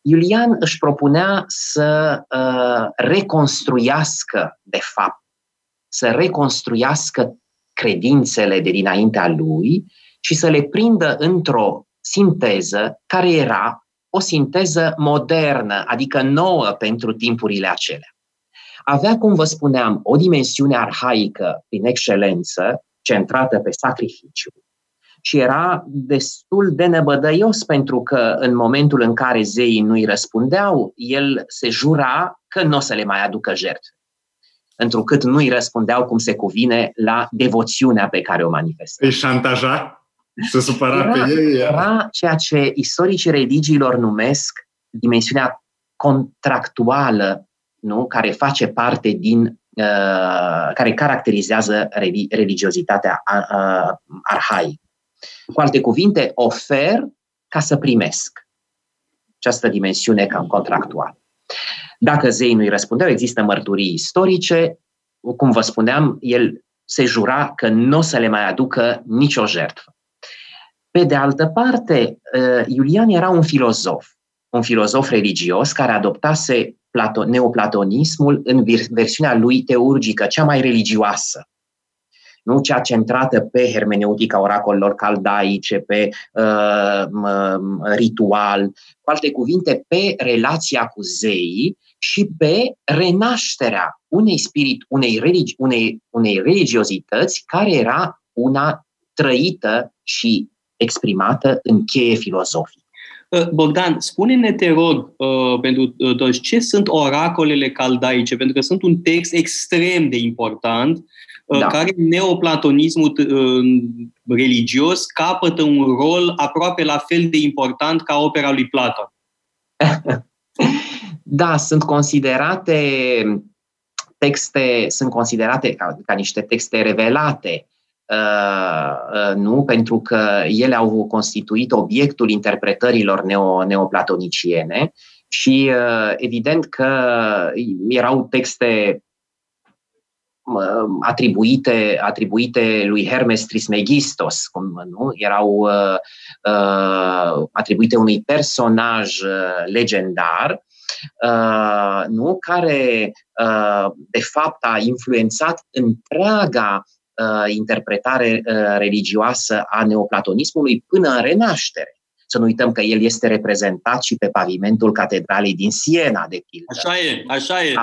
Iulian își propunea să uh, reconstruiască, de fapt, să reconstruiască credințele de dinaintea lui și să le prindă într-o sinteză care era o sinteză modernă, adică nouă pentru timpurile acelea. Avea, cum vă spuneam, o dimensiune arhaică prin excelență, centrată pe sacrificiu, și era destul de nebădăios pentru că în momentul în care zeii nu-i răspundeau, el se jura că nu o să le mai aducă jertfe întrucât nu îi răspundeau cum se cuvine la devoțiunea pe care o manifestă. Îi șantaja? Se supăra era, pe ei. Era ceea ce istoricii religiilor numesc dimensiunea contractuală, nu? care face parte din, uh, care caracterizează religiozitatea uh, arhaică. Cu alte cuvinte, ofer ca să primesc. Această dimensiune cam contractuală. Dacă zeii nu-i răspundeau, există mărturii istorice, cum vă spuneam, el se jura că nu o să le mai aducă nicio jertfă. Pe de altă parte, Iulian era un filozof, un filozof religios care adoptase neoplatonismul în versiunea lui teurgică, cea mai religioasă. Nu cea centrată pe hermeneutica oracolelor caldaice, pe uh, ritual, cu alte cuvinte, pe relația cu zeii și pe renașterea unei spirit, unei, religi- unei, unei religiozități care era una trăită și exprimată în cheie filozofică. Uh, Bogdan, spune-ne, te rog, uh, pentru uh, toți, ce sunt oracolele caldaice? Pentru că sunt un text extrem de important da. care neoplatonismul religios capătă un rol aproape la fel de important ca opera lui Platon. <laughs> da, sunt considerate texte, sunt considerate ca, ca niște texte revelate Uh, uh, nu? Pentru că ele au constituit obiectul interpretărilor neo, neoplatoniciene și uh, evident că erau texte atribuite, atribuite lui Hermes Trismegistos, cum nu? erau uh, uh, atribuite unui personaj legendar, uh, nu? care uh, de fapt a influențat întreaga uh, interpretare uh, religioasă a neoplatonismului până în renaștere. Să nu uităm că el este reprezentat și pe pavimentul catedralei din Siena, de pildă. Așa e, așa e.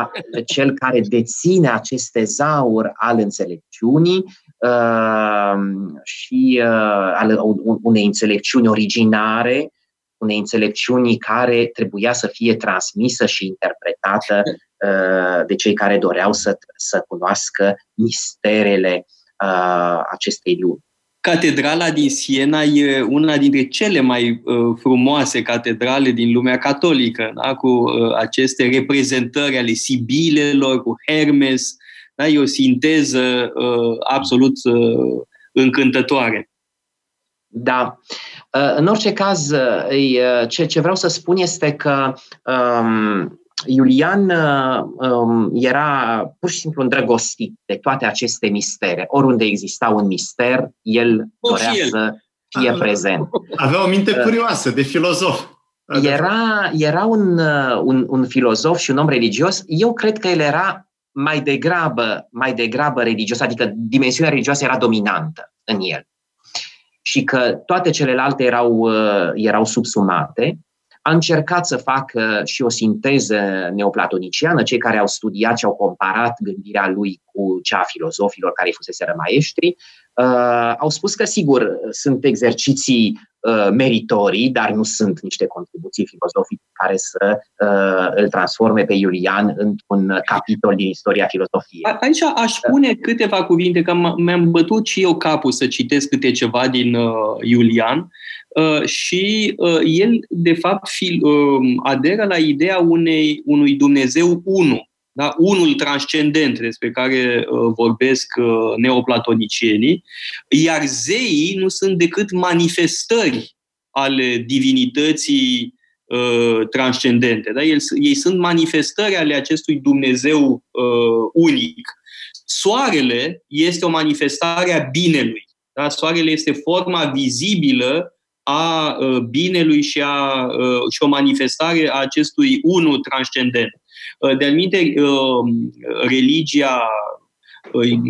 Cel care deține acest tezaur al înțelepciunii uh, și uh, al unei înțelepciuni originare, unei înțelepciuni care trebuia să fie transmisă și interpretată uh, de cei care doreau să, să cunoască misterele uh, acestei lumi. Catedrala din Siena e una dintre cele mai uh, frumoase catedrale din lumea catolică, da? cu uh, aceste reprezentări ale sibilelor, cu Hermes. Da? E o sinteză uh, absolut uh, încântătoare. Da. Uh, în orice caz, uh, uh, ce, ce vreau să spun este că um, Iulian uh, um, era pur și simplu îndrăgostit de toate aceste mistere. Oriunde exista un mister, el dorea el. să fie prezent. Avea o minte uh, curioasă, de filozof. Era, era un, uh, un, un filozof și un om religios. Eu cred că el era mai degrabă, mai degrabă religios, adică dimensiunea religioasă era dominantă în el. Și că toate celelalte erau, erau subsumate a încercat să facă și o sinteză neoplatoniciană, cei care au studiat și au comparat gândirea lui cu cea a filozofilor care îi fusese maestri, uh, au spus că, sigur, sunt exerciții uh, meritorii, dar nu sunt niște contribuții filozofice care să uh, îl transforme pe Iulian într-un capitol din istoria filozofiei. Aici aș spune câteva cuvinte, că mi-am bătut și eu capul să citesc câte ceva din uh, Iulian. Uh, și uh, el, de fapt, fil, uh, aderă la ideea unei, unui Dumnezeu unu, da? unul transcendent despre care uh, vorbesc uh, neoplatonicienii, iar zeii nu sunt decât manifestări ale divinității uh, transcendente. Da? El, ei sunt manifestări ale acestui Dumnezeu uh, unic. Soarele este o manifestare a binelui. Da? Soarele este forma vizibilă a binelui și, a, și o manifestare a acestui unu transcendent. De anumite, religia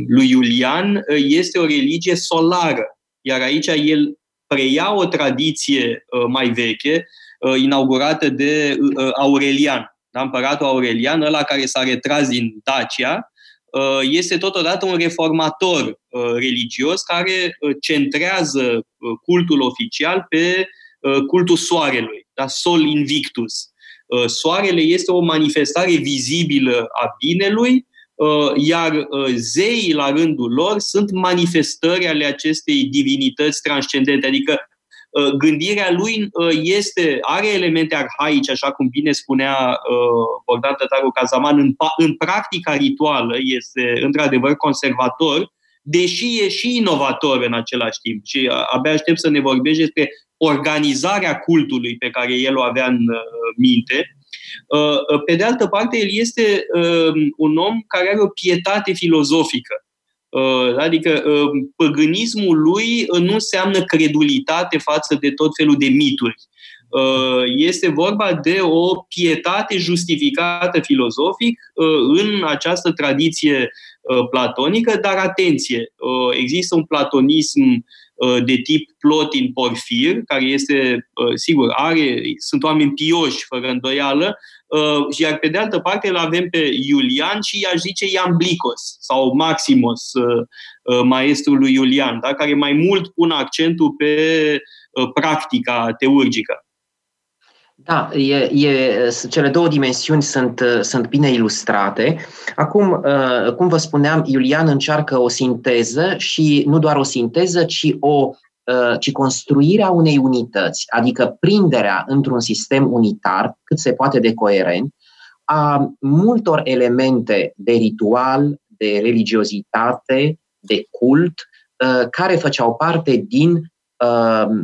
lui Iulian este o religie solară, iar aici el preia o tradiție mai veche, inaugurată de Aurelian, da? împăratul Aurelian, ăla care s-a retras din Dacia, Uh, este totodată un reformator uh, religios care uh, centrează cultul oficial pe cultul soarelui, da? Sol Invictus. Soarele este o manifestare vizibilă a binelui, iar zeii, la rândul lor, sunt manifestări ale acestei divinități transcendente, adică Uh, gândirea lui uh, este, are elemente arhaice, așa cum bine spunea uh, Bogdan Tătaru Cazaman, în, în practica rituală este într-adevăr conservator, deși e și inovator în același timp. Și abia aștept să ne vorbești despre organizarea cultului pe care el o avea în minte. Pe de altă parte, el este un om care are o pietate filozofică. Adică păgânismul lui nu înseamnă credulitate față de tot felul de mituri. Este vorba de o pietate justificată filozofic în această tradiție platonică, dar atenție, există un platonism Uh, de tip Plotin Porfir, care este, uh, sigur, are, sunt oameni pioși, fără îndoială, uh, iar pe de altă parte îl avem pe Iulian și aș zice Iamblicos sau Maximos, maestrul lui Iulian, da? care mai mult pun accentul pe practica teurgică. Da, e, e, cele două dimensiuni sunt, sunt bine ilustrate. Acum, uh, cum vă spuneam, Iulian încearcă o sinteză și nu doar o sinteză, ci, o, uh, ci construirea unei unități, adică prinderea într-un sistem unitar, cât se poate de coerent, a multor elemente de ritual, de religiozitate, de cult, uh, care făceau parte din,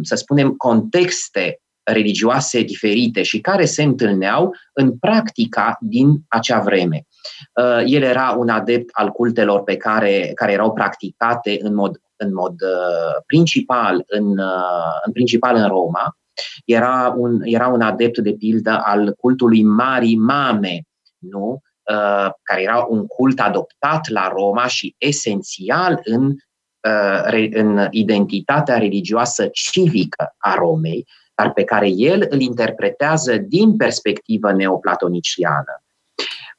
să spunem, contexte religioase diferite și care se întâlneau în practica din acea vreme. Uh, el era un adept al cultelor pe care, care erau practicate în mod, în mod uh, principal în, uh, în principal în Roma. Era un, era un adept, de pildă, al cultului Marii Mame, nu? care era un cult adoptat la Roma și esențial în, în identitatea religioasă civică a Romei, dar pe care el îl interpretează din perspectivă neoplatoniciană.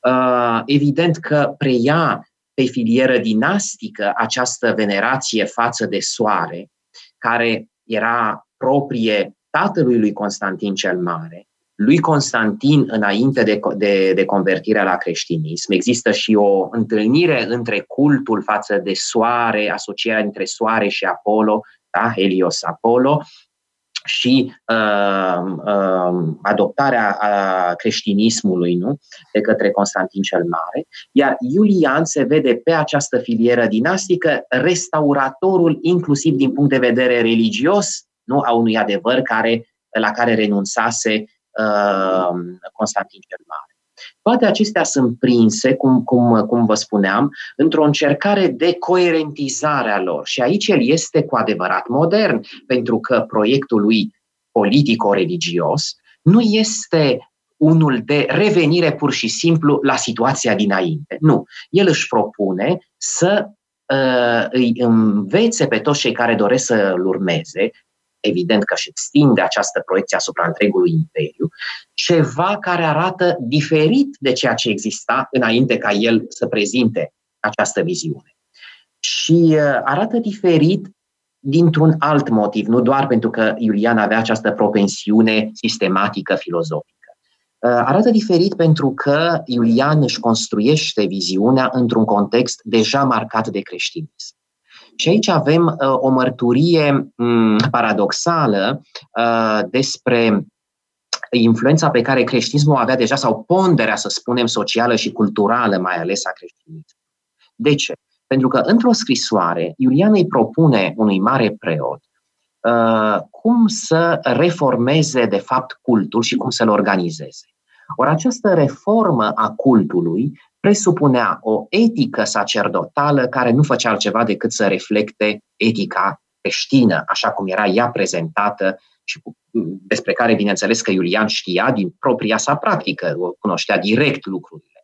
Uh, evident că preia pe filieră dinastică această venerație față de soare, care era proprie tatălui lui Constantin cel Mare, lui Constantin înainte de, de, de convertirea la creștinism. Există și o întâlnire între cultul față de soare, asocierea între soare și Apollo, da? Helios Apollo, și uh, uh, adoptarea a creștinismului nu? de către Constantin cel Mare, iar Iulian se vede pe această filieră dinastică restauratorul inclusiv din punct de vedere religios nu? a unui adevăr care, la care renunțase uh, Constantin cel Mare. Toate acestea sunt prinse, cum, cum, cum vă spuneam, într-o încercare de coerentizare a lor. Și aici el este cu adevărat modern, pentru că proiectul lui politico-religios nu este unul de revenire pur și simplu la situația dinainte. Nu. El își propune să uh, îi învețe pe toți cei care doresc să-l urmeze evident că își extinde această proiecție asupra întregului imperiu, ceva care arată diferit de ceea ce exista înainte ca el să prezinte această viziune. Și uh, arată diferit dintr-un alt motiv, nu doar pentru că Iulian avea această propensiune sistematică filozofică. Uh, arată diferit pentru că Iulian își construiește viziunea într-un context deja marcat de creștinism. Și aici avem uh, o mărturie um, paradoxală uh, despre influența pe care creștinismul avea deja, sau ponderea, să spunem, socială și culturală, mai ales a creștinismului. De ce? Pentru că într-o scrisoare, Iulian îi propune unui mare preot uh, cum să reformeze, de fapt, cultul și cum să-l organizeze. Ori această reformă a cultului presupunea o etică sacerdotală care nu făcea altceva decât să reflecte etica creștină, așa cum era ea prezentată și cu, despre care, bineînțeles, că Iulian știa din propria sa practică, cunoștea direct lucrurile.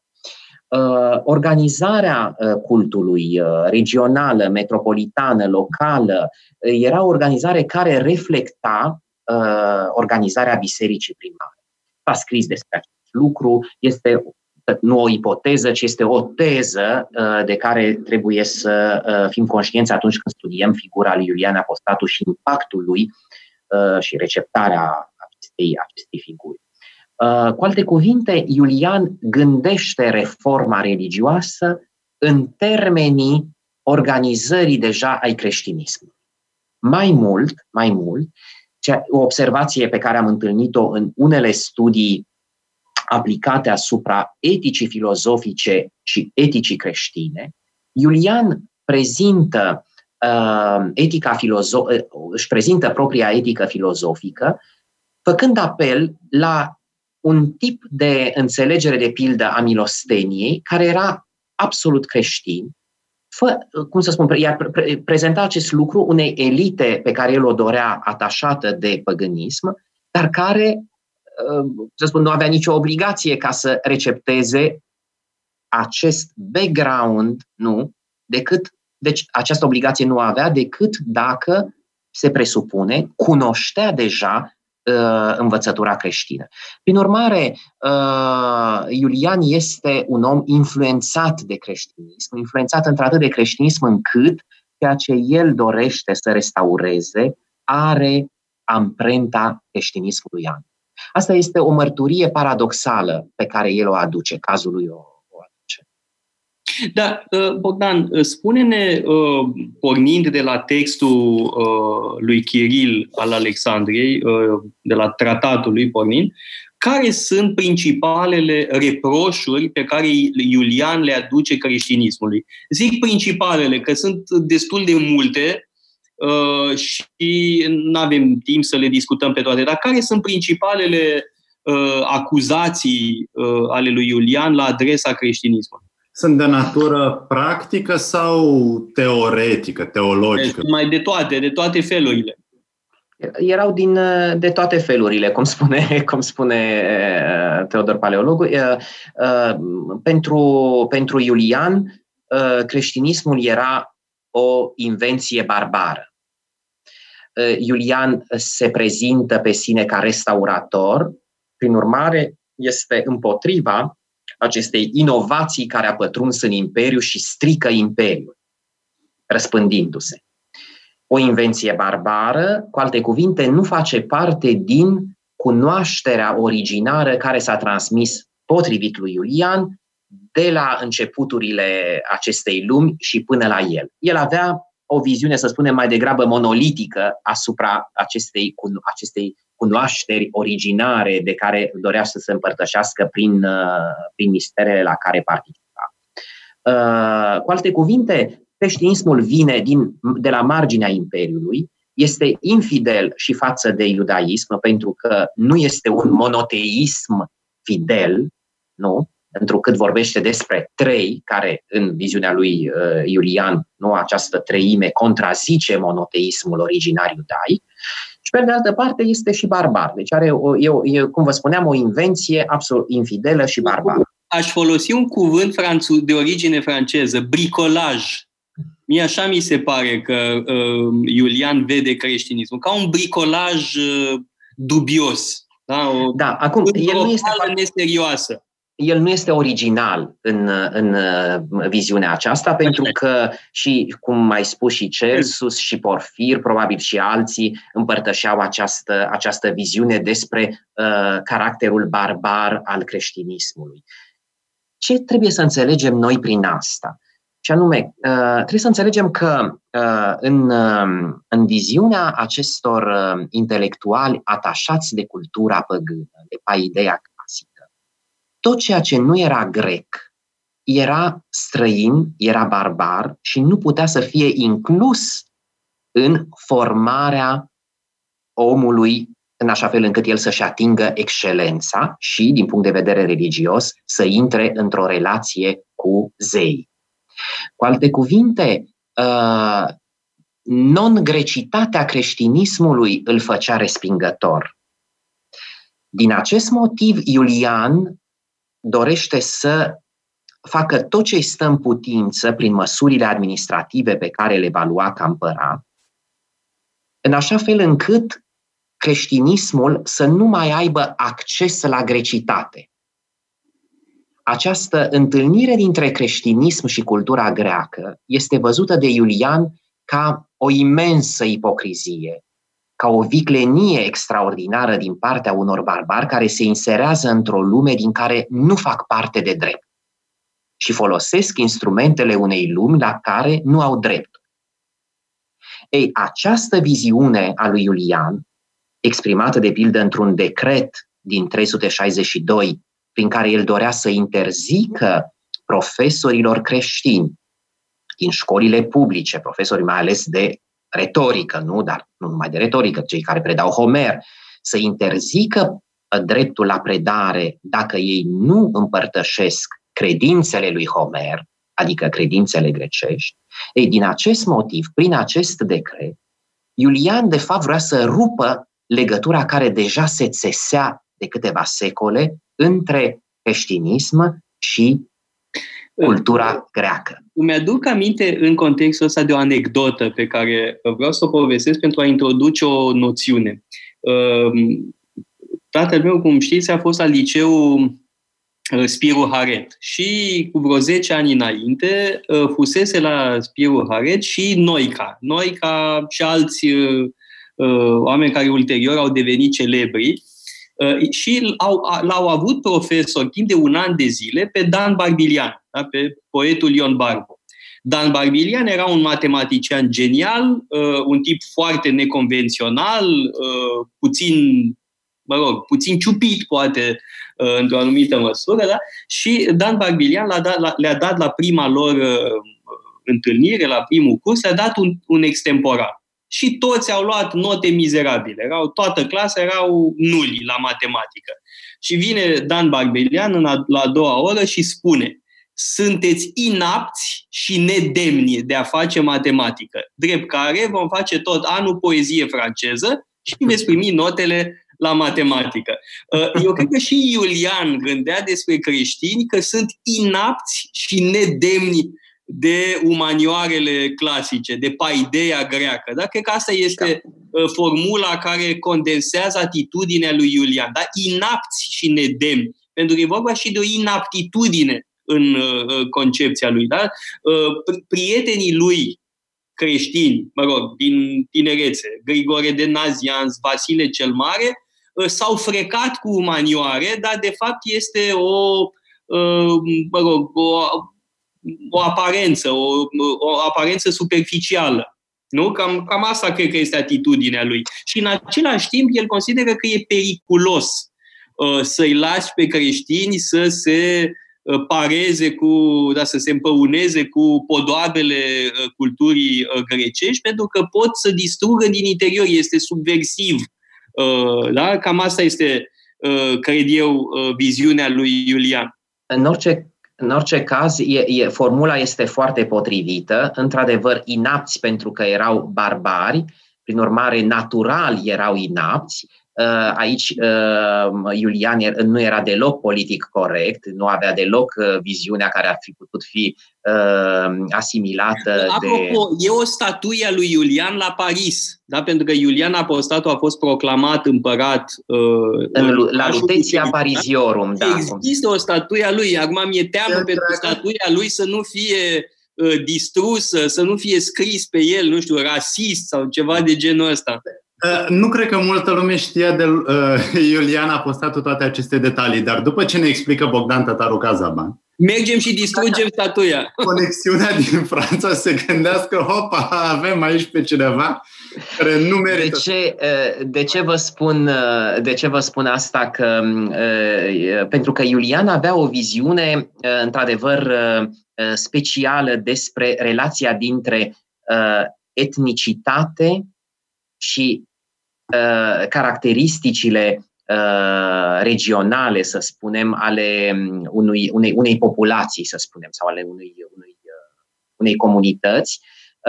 Uh, organizarea uh, cultului uh, regională, metropolitană, locală, era o organizare care reflecta organizarea bisericii primare. A scris despre acest lucru, este nu o ipoteză, ci este o teză uh, de care trebuie să uh, fim conștienți atunci când studiem figura lui Iulian Apostatu și impactul lui uh, și receptarea acestei, acestei figuri. Cu alte cuvinte, Iulian gândește reforma religioasă în termenii organizării deja ai creștinismului. Mai mult, mai mult, o observație pe care am întâlnit-o în unele studii aplicate asupra eticii filozofice și eticii creștine, Iulian prezintă uh, etica filozo- uh, își prezintă propria etică filozofică, făcând apel la un tip de înțelegere de pildă a milosteniei, care era absolut creștin, fă, cum să spun, iar pre- prezenta acest lucru unei elite pe care el o dorea atașată de păgânism, dar care, uh, să spun, nu avea nicio obligație ca să recepteze acest background, nu, decât, deci această obligație nu avea decât dacă se presupune, cunoștea deja uh, învățătura creștină. Prin urmare, uh, Iulian este un om influențat de creștinism, influențat într-atât de creștinism încât ceea ce el dorește să restaureze are amprenta creștinismului an. Asta este o mărturie paradoxală pe care el o aduce, cazul lui o da, uh, Bogdan, uh, spune-ne, uh, pornind de la textul lui Chiril al Alexandriei, de la tratatul lui pornind, care sunt principalele reproșuri pe care Iulian le aduce creștinismului? Zic principalele, că sunt destul de multe și nu avem timp să le discutăm pe toate, dar care sunt principalele acuzații ale lui Iulian la adresa creștinismului? sunt de natură practică sau teoretică, teologică? Deci, mai de toate, de toate felurile. Erau din, de toate felurile, cum spune, <laughs> cum spune uh, Teodor Paleologul. Uh, uh, pentru, pentru Iulian, creștinismul era o invenție barbară. Iulian se prezintă pe sine ca restaurator, prin urmare este împotriva acestei inovații care a pătruns în imperiu și strică imperiul, răspândindu-se. O invenție barbară, cu alte cuvinte, nu face parte din cunoașterea originară care s-a transmis potrivit lui Iulian de la începuturile acestei lumi și până la el. El avea o viziune, să spunem, mai degrabă monolitică asupra acestei, acestei cunoașteri originare de care dorea să se împărtășească prin, uh, prin misterele la care participa. Uh, cu alte cuvinte, creștinismul vine din, de la marginea Imperiului, este infidel și față de iudaism, pentru că nu este un monoteism fidel, nu? Întrucât vorbește despre trei, care în viziunea lui uh, Iulian, nu această treime, contrazice monoteismul originar iudaic, și pe de altă parte este și barbar. Deci are, o, e, e, cum vă spuneam, o invenție absolut infidelă și barbară. Aș folosi un cuvânt franțu, de origine franceză, bricolaj. Mie așa mi se pare că uh, Iulian vede creștinismul, ca un bricolaj uh, dubios. Da, o, da acum, el nu este neserioasă el nu este original în, în viziunea aceasta, pentru că și, cum mai spus și Celsus și Porfir, probabil și alții, împărtășeau această, această viziune despre uh, caracterul barbar al creștinismului. Ce trebuie să înțelegem noi prin asta? Și anume, uh, trebuie să înțelegem că uh, în, uh, în viziunea acestor uh, intelectuali atașați de cultura păgână, de paideia tot ceea ce nu era grec era străin, era barbar și nu putea să fie inclus în formarea omului în așa fel încât el să-și atingă excelența și, din punct de vedere religios, să intre într-o relație cu zei. Cu alte cuvinte, uh, non-grecitatea creștinismului îl făcea respingător. Din acest motiv, Iulian dorește să facă tot ce îi stă în putință prin măsurile administrative pe care le va lua ca împărat, în așa fel încât creștinismul să nu mai aibă acces la grecitate. Această întâlnire dintre creștinism și cultura greacă este văzută de Iulian ca o imensă ipocrizie, ca o viclenie extraordinară din partea unor barbari care se inserează într-o lume din care nu fac parte de drept și folosesc instrumentele unei lumi la care nu au drept. Ei, această viziune a lui Iulian, exprimată de pildă într-un decret din 362, prin care el dorea să interzică profesorilor creștini din școlile publice, profesori mai ales de retorică, nu, dar nu numai de retorică, cei care predau Homer, să interzică dreptul la predare dacă ei nu împărtășesc credințele lui Homer, adică credințele grecești. Ei, din acest motiv, prin acest decret, Iulian, de fapt, vrea să rupă legătura care deja se țesea de câteva secole între creștinism și cultura greacă. Îmi aduc aminte în contextul ăsta de o anecdotă pe care vreau să o povestesc pentru a introduce o noțiune. Ehm, tatăl meu, cum știți, a fost la liceu uh, Spiru Haret și cu vreo 10 ani înainte uh, fusese la Spiru Haret și Noica. Noica și alți uh, oameni care ulterior au devenit celebri și au, l-au avut profesor timp de un an de zile pe Dan Barbilian, da? pe poetul Ion Barbu. Dan Barbilian era un matematician genial, un tip foarte neconvențional, puțin mă rog, puțin ciupit, poate, uh, într-o anumită măsură, da? și Dan Barbilian le-a dat la, le-a dat la prima lor uh, întâlnire, la primul curs, le-a dat un, un extemporan. Și toți au luat note mizerabile. Erau, toată clasa erau nuli la matematică. Și vine Dan Barbilian în a, la a doua oră și spune sunteți inapți și nedemni de a face matematică. Drept care vom face tot anul poezie franceză și veți primi notele la matematică. Uh, eu cred că și Iulian gândea despre creștini că sunt inapți și nedemni de umanioarele clasice, de paideia greacă. Da? Cred că asta este da. Uh, formula care condensează atitudinea lui Iulian. Da? Inapți și nedemni. Pentru că e vorba și de o inaptitudine în uh, concepția lui. Da? Prietenii lui creștini, mă rog, din tinerețe, Grigore de Nazianz, Vasile cel Mare, Uh, s-au frecat cu manioare, dar de fapt este o, uh, mă rog, o, o aparență, o, o aparență superficială. Nu? Cam, cam asta cred că este atitudinea lui. Și în același timp, el consideră că e periculos uh, să-i lași pe creștini să se uh, pareze cu, da, să se împăuneze cu podoabele uh, culturii uh, grecești, pentru că pot să distrugă din interior, este subversiv Uh, da? Cam asta este, uh, cred eu, uh, viziunea lui Iulian. În orice în orice caz, e, e, formula este foarte potrivită. Într-adevăr, inapți pentru că erau barbari, prin urmare, natural erau inapți, Uh, aici uh, Iulian nu era deloc politic corect, nu avea deloc uh, viziunea care ar fi putut fi asimilată Apropo, de... e o statuie a lui Iulian la Paris, da? pentru că Iulian Apostatul a fost proclamat împărat în, la Luteția da? Pariziorum. Da, Există o statuie a lui, acum mi-e teamă pentru statuia lui să nu fie distrusă, să nu fie scris pe el, nu știu, rasist sau ceva de genul ăsta. Uh, nu cred că multă lume știa de uh, Iulian a postat toate aceste detalii, dar după ce ne explică Bogdan Tătaru Cazaban, Mergem și distrugem statuia. Conexiunea din Franța se gândească, hopa, avem aici pe cineva care nu merită. De ce, uh, de ce, vă, spun, uh, de ce vă spun asta? Că, pentru că Iulian avea o viziune, într-adevăr, specială despre relația dintre etnicitate și uh, caracteristicile uh, regionale, să spunem, ale um, unui, unei, unei populații, să spunem, sau ale unui, unui, uh, unei comunități.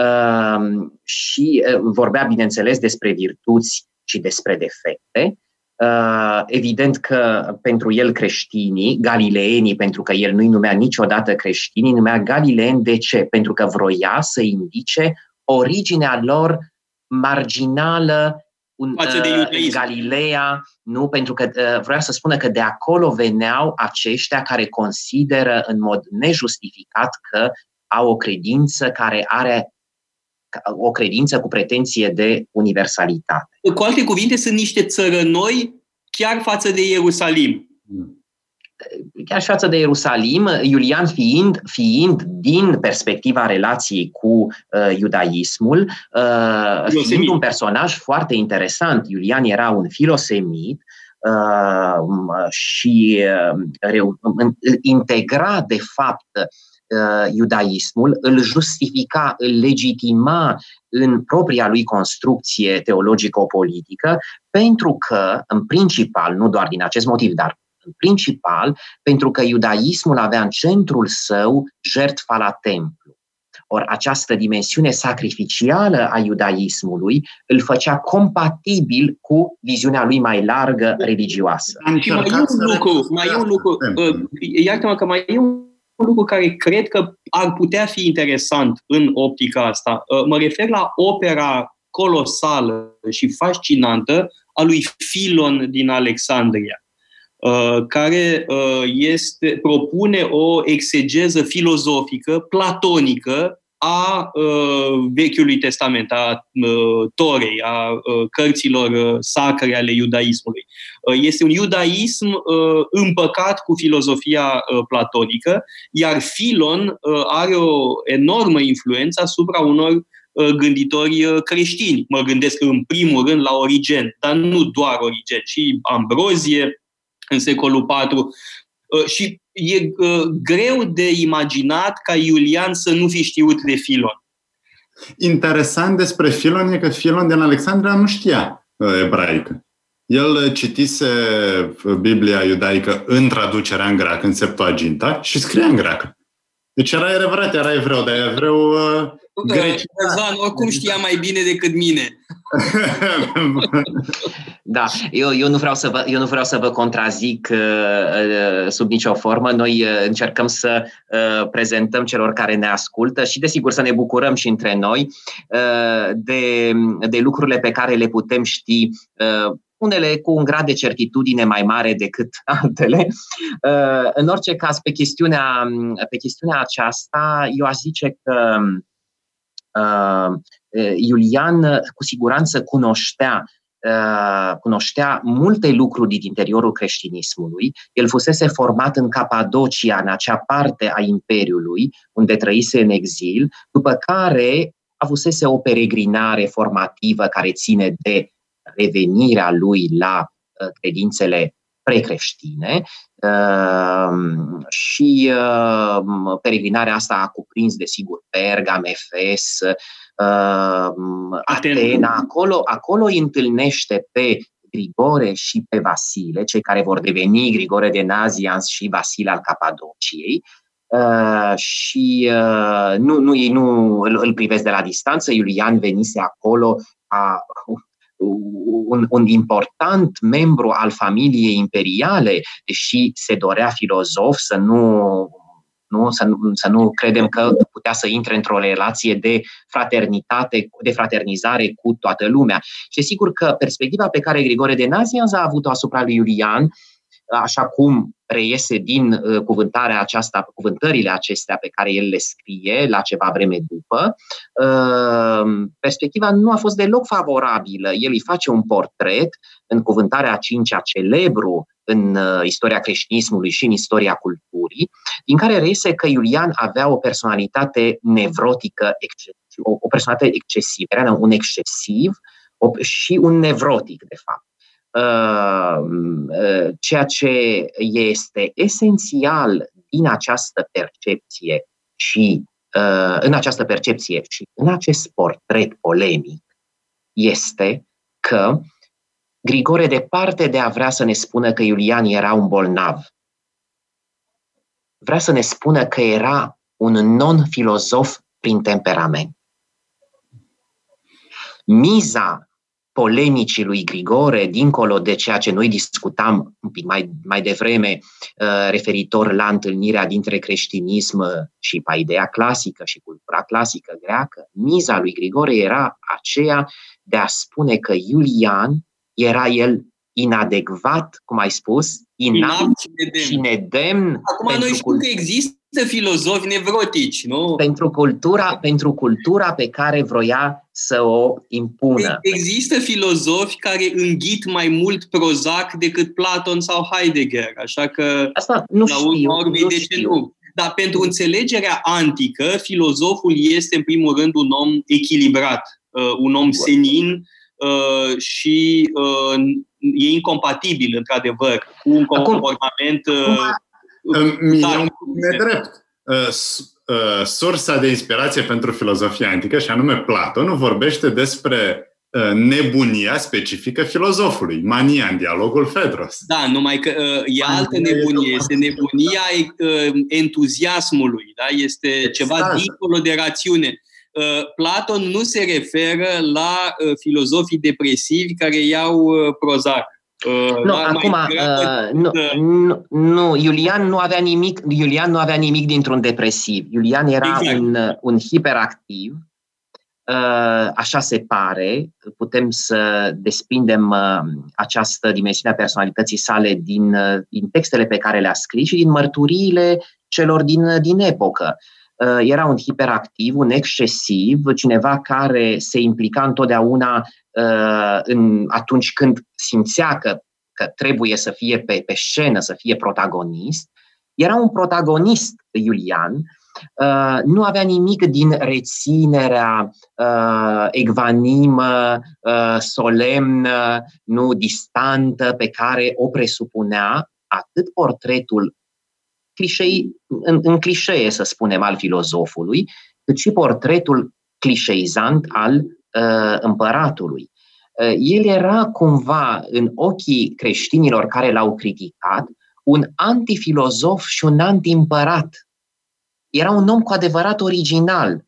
Uh, și uh, vorbea, bineînțeles, despre virtuți și despre defecte. Uh, evident că pentru el creștinii, galileenii, pentru că el nu-i numea niciodată creștinii, numea galileeni de ce? Pentru că vroia să indice originea lor marginală un, Față de uh, Galileea, nu? Pentru că uh, vreau să spună că de acolo veneau aceștia care consideră în mod nejustificat că au o credință care are o credință cu pretenție de universalitate. Cu alte cuvinte, sunt niște țărănoi chiar față de Ierusalim. Hmm chiar și față de Ierusalim, Iulian fiind, fiind din perspectiva relației cu uh, iudaismul, uh, fiind un personaj foarte interesant. Iulian era un filosemit uh, și uh, integra, de fapt, uh, iudaismul, îl justifica, îl legitima în propria lui construcție teologico-politică, pentru că, în principal, nu doar din acest motiv, dar principal pentru că iudaismul avea în centrul său jertfa la templu. Ori această dimensiune sacrificială a iudaismului îl făcea compatibil cu viziunea lui mai largă religioasă. Și mai e un lucru, mai e un lucru, uh, iartă-mă că mai e un lucru care cred că ar putea fi interesant în optica asta. Uh, mă refer la opera colosală și fascinantă a lui Filon din Alexandria, uh, care uh, este, propune o exegeză filozofică, platonică, a uh, Vechiului Testament, a uh, Torei, a uh, cărților sacre ale iudaismului. Este un iudaism împăcat cu filozofia platonică, iar Filon are o enormă influență asupra unor gânditori creștini. Mă gândesc în primul rând la Origen, dar nu doar Origen, și Ambrozie în secolul IV. Și e greu de imaginat ca Iulian să nu fi știut de Filon. Interesant despre Filon e că Filon din Alexandria nu știa ebraică. El citise Biblia iudaică în traducerea în greacă, în Septuaginta, și scria în greacă. Deci era adevărat, era evreu, dar evreu uh, grec. Răzvan, oricum știa mai bine decât mine. <laughs> da, eu, eu, nu vreau să vă, eu nu vreau să vă contrazic uh, uh, sub nicio formă. Noi uh, încercăm să uh, prezentăm celor care ne ascultă și, desigur, să ne bucurăm și între noi uh, de, de lucrurile pe care le putem ști uh, unele cu un grad de certitudine mai mare decât <laughs> altele. Uh, în orice caz, pe chestiunea, pe chestiunea aceasta, eu aș zice că uh, Iulian cu siguranță cunoștea uh, cunoștea multe lucruri din interiorul creștinismului. El fusese format în Capadocia, în acea parte a Imperiului, unde trăise în exil, după care avusese o peregrinare formativă care ține de revenirea lui la uh, credințele precreștine uh, și uh, peregrinarea asta a cuprins, desigur, Pergam, Efes, Atena. Acolo, acolo îi întâlnește pe Grigore și pe Vasile, cei care vor deveni Grigore de Nazians și Vasile al Capadociei, Uh, și uh, nu, nu, ei nu îl, îl privesc de la distanță. Iulian venise acolo a un, un important membru al familiei imperiale, deși se dorea filozof să nu nu? Să, nu, să nu credem că putea să intre într-o relație de fraternitate, de fraternizare cu toată lumea. Și sigur că perspectiva pe care Grigore de Nazianz a avut-o asupra lui Iulian așa cum reiese din uh, cuvântarea aceasta, cuvântările acestea pe care el le scrie la ceva vreme după, uh, perspectiva nu a fost deloc favorabilă. El îi face un portret în cuvântarea a cincea celebru în uh, istoria creștinismului și în istoria culturii, din care reiese că Iulian avea o personalitate nevrotică, o, o personalitate excesivă, era un excesiv și un nevrotic, de fapt. Ehm, eh, ceea ce este esențial din această percepție și eh, în această percepție și în acest portret polemic este că Grigore, departe de a vrea să ne spună că Iulian era un bolnav, vrea să ne spună că era un non-filozof prin temperament. Miza polemicii lui Grigore, dincolo de ceea ce noi discutam un pic mai, mai devreme, uh, referitor la întâlnirea dintre creștinism și paideea clasică și cultura clasică greacă, miza lui Grigore era aceea de a spune că Iulian era el inadecvat, cum ai spus, inapt și nedemn. Acum noi știm că există filozofi nevrotici, nu? Pentru cultura, pentru cultura pe care vroia să o impună. Există filozofi care înghit mai mult Prozac decât Platon sau Heidegger, așa că Asta nu la știu, urmă nu de ce nu? Dar pentru înțelegerea antică, filozoful este în primul rând un om echilibrat, uh, un om senin uh, și uh, e incompatibil, într-adevăr, cu un comportament Mie un nedrept. Uh, uh, sursa de inspirație pentru filozofia antică, și anume Platon, vorbește despre uh, nebunia specifică filozofului, mania în dialogul Fedros. Da, numai că uh, e altă nebunie, este nebunia uh, entuziasmului, da? este exact. ceva dincolo de rațiune. Uh, Platon nu se referă la uh, filozofii depresivi care iau uh, Prozac. Uh, nu, acum, uh, nu, nu, nu, Iulian nu avea nimic, Iulian nu avea nimic dintr-un depresiv. Iulian era exact. un, un hiperactiv, uh, așa se pare. Putem să desprindem uh, această dimensiune a personalității sale din, uh, din textele pe care le-a scris și din mărturiile celor din, din epocă. Uh, era un hiperactiv, un excesiv, cineva care se implica întotdeauna Uh, în, atunci când simțea că, că trebuie să fie pe, pe scenă, să fie protagonist. Era un protagonist, Iulian, uh, nu avea nimic din reținerea uh, egvanimă, uh, solemnă, nu distantă pe care o presupunea atât portretul clișei, în, în clișee, să spunem, al filozofului, cât și portretul clișeizant al uh, împăratului. Uh, el era cumva, în ochii creștinilor care l-au criticat, un antifilozof și un antiîmpărat. Era un om cu adevărat original,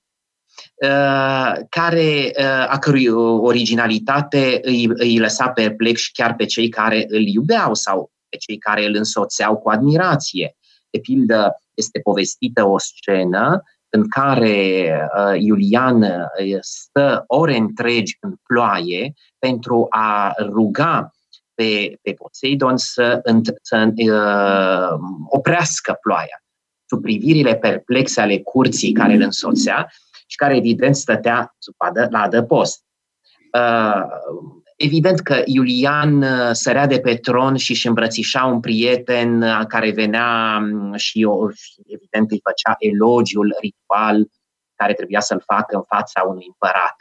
uh, care, uh, a cărui originalitate îi, îi lăsa perplex chiar pe cei care îl iubeau sau pe cei care îl însoțeau cu admirație. De pildă, este povestită o scenă în care uh, Iulian uh, stă ore întregi în ploaie pentru a ruga pe, pe Poseidon să, să uh, oprească ploaia. Sub privirile perplexe ale curții care îl însoțea și care evident stătea sub adă, la adăpost. Uh, Evident că Iulian uh, sărea de pe tron și își îmbrățișa un prieten uh, care venea mm, și evident îi făcea elogiul ritual care trebuia să-l facă în fața unui împărat.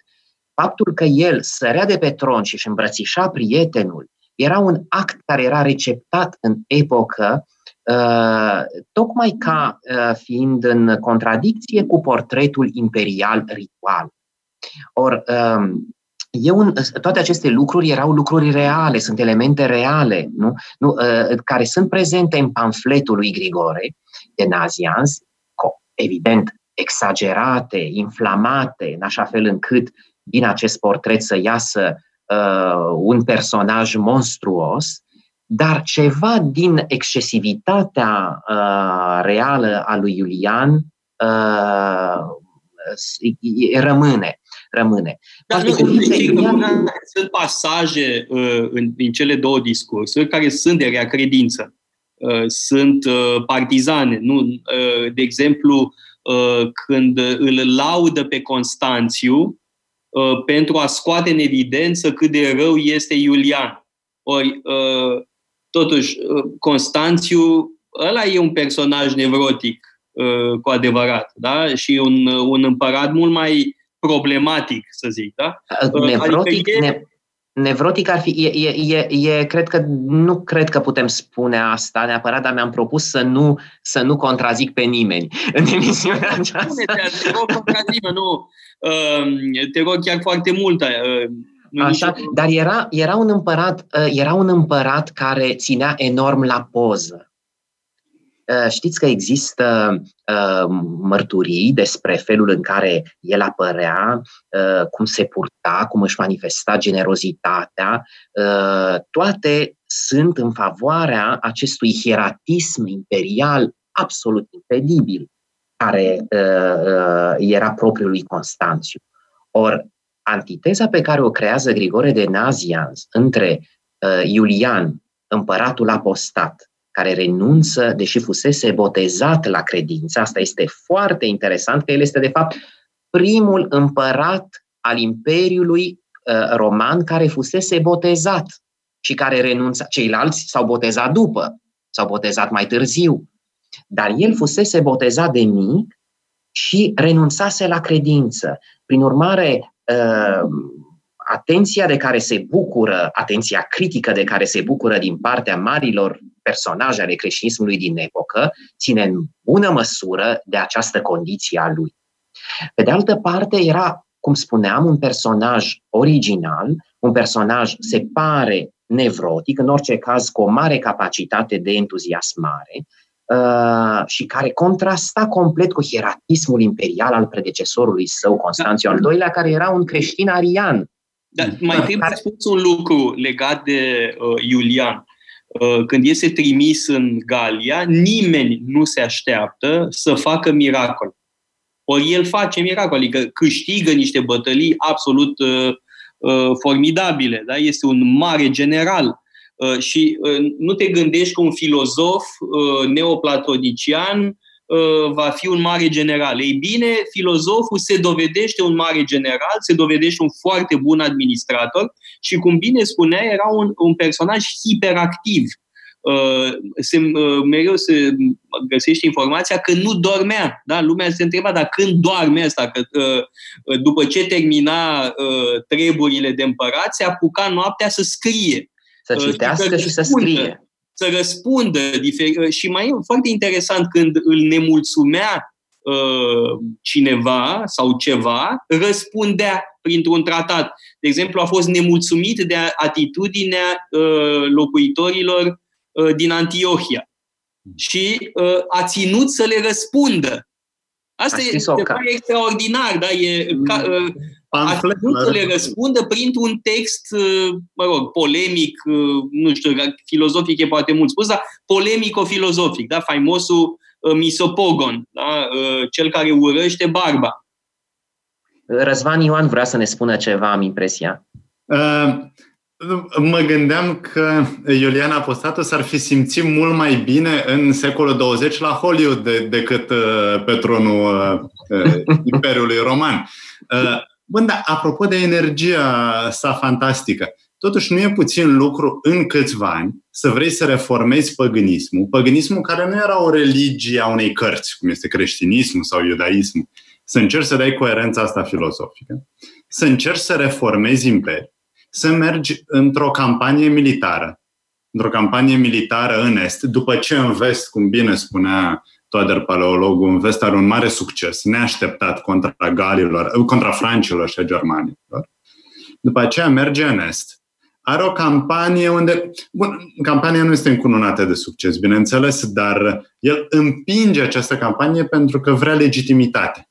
Faptul că el sărea de pe tron și își îmbrățișa prietenul era un act care era receptat în epocă uh, tocmai ca fiind în contradicție cu portretul imperial ritual. Or, um, e un, toate aceste lucruri erau lucruri reale, sunt elemente reale, nu? Nu, uh, care sunt prezente în pamfletul lui Grigore de Nazians, evident, exagerate, inflamate, în așa fel încât din acest portret să iasă uh, un personaj monstruos, dar ceva din excesivitatea uh, reală a lui Iulian uh, rămâne rămâne. Dar nu, Iulian... Sunt pasaje uh, în, în cele două discursuri care sunt de rea credință. Uh, sunt uh, partizane. Nu? Uh, de exemplu, uh, când îl laudă pe Constanțiu uh, pentru a scoate în evidență cât de rău este Iulian. Ori, uh, totuși, uh, Constanțiu, ăla e un personaj nevrotic uh, cu adevărat, da? Și un, un împărat mult mai problematic, să zic, da? Nevrotic, adică e... ne, nevrotic ar fi, e, e, e, e, cred că, nu cred că putem spune asta neapărat, dar mi-am propus să nu, să nu contrazic pe nimeni în emisiunea aceasta. Te rog, contrazimă, nu, um, te rog chiar foarte mult. Uh, Așa, dar era, era, un împărat, uh, era un împărat care ținea enorm la poză. Uh, știți că există uh, mărturii despre felul în care el apărea, uh, cum se purta, cum își manifesta generozitatea. Toate sunt în favoarea acestui hieratism imperial absolut incredibil, care era propriul lui Constanțiu. Or, antiteza pe care o creează Grigore de Nazians între Iulian, împăratul apostat, care renunță, deși fusese botezat la credință. Asta este foarte interesant, că el este, de fapt, primul împărat al Imperiului uh, Roman care fusese botezat și care renunța. Ceilalți s-au botezat după, s-au botezat mai târziu. Dar el fusese botezat de mic și renunțase la credință. Prin urmare, uh, atenția de care se bucură, atenția critică de care se bucură din partea marilor personaje ale creștinismului din epocă, ține în bună măsură de această condiție a lui. Pe de altă parte, era cum spuneam, un personaj original, un personaj se pare nevrotic, în orice caz cu o mare capacitate de entuziasmare, Uh, și care contrasta complet cu hieratismul imperial al predecesorului său, Constanțiu al II-lea, care era un creștin arian. Dar mai trebuie să spus un lucru legat de uh, Iulian. Uh, când este trimis în Galia, nimeni nu se așteaptă să facă miracol. Ori el face miracol, adică câștigă niște bătălii absolut uh, uh, formidabile. Da? Este un mare general Uh, și uh, nu te gândești că un filozof uh, neoplatonician va fi un mare general. Ei bine, filozoful se dovedește un mare general, se dovedește un foarte bun administrator și, cum bine spunea, era un, un personaj hiperactiv. Se, mereu se găsește informația că nu dormea. Da? Lumea se întreba, dar când doarme asta? Că, după ce termina treburile de împărat, se apuca noaptea să scrie. Să citească și să scrie. Să răspundă. Și mai e foarte interesant când îl nemulțumea uh, cineva sau ceva, răspundea printr-un tratat. De exemplu, a fost nemulțumit de atitudinea uh, locuitorilor uh, din Antiohia și a ținut să le răspundă. Asta e, e extraordinar, da? E ca, mm pamflet, să le răspundă printr-un text, uh, mă rog, polemic, uh, nu știu, filozofic e poate mult spus, dar polemico-filozofic, da? faimosul uh, misopogon, da? cel care urăște barba. Răzvan Ioan vrea să ne spună ceva, am impresia. Uh, mă gândeam că Iulian Apostatu s-ar fi simțit mult mai bine în secolul 20 la Hollywood de, decât uh, pe tronul uh, <laughs> Imperiului Roman. Uh, Bun, dar apropo de energia sa fantastică, totuși nu e puțin lucru în câțiva ani să vrei să reformezi păgânismul, păgânismul care nu era o religie a unei cărți, cum este creștinismul sau iudaismul, să încerci să dai coerența asta filozofică, să încerci să reformezi imperiul, să mergi într-o campanie militară, într-o campanie militară în Est, după ce în Vest, cum bine spunea Toader Paleologul în vest are un mare succes, neașteptat contra galilor, contra francilor și a germanilor. După aceea merge în est. Are o campanie unde, bun, campania nu este încununată de succes, bineînțeles, dar el împinge această campanie pentru că vrea legitimitate.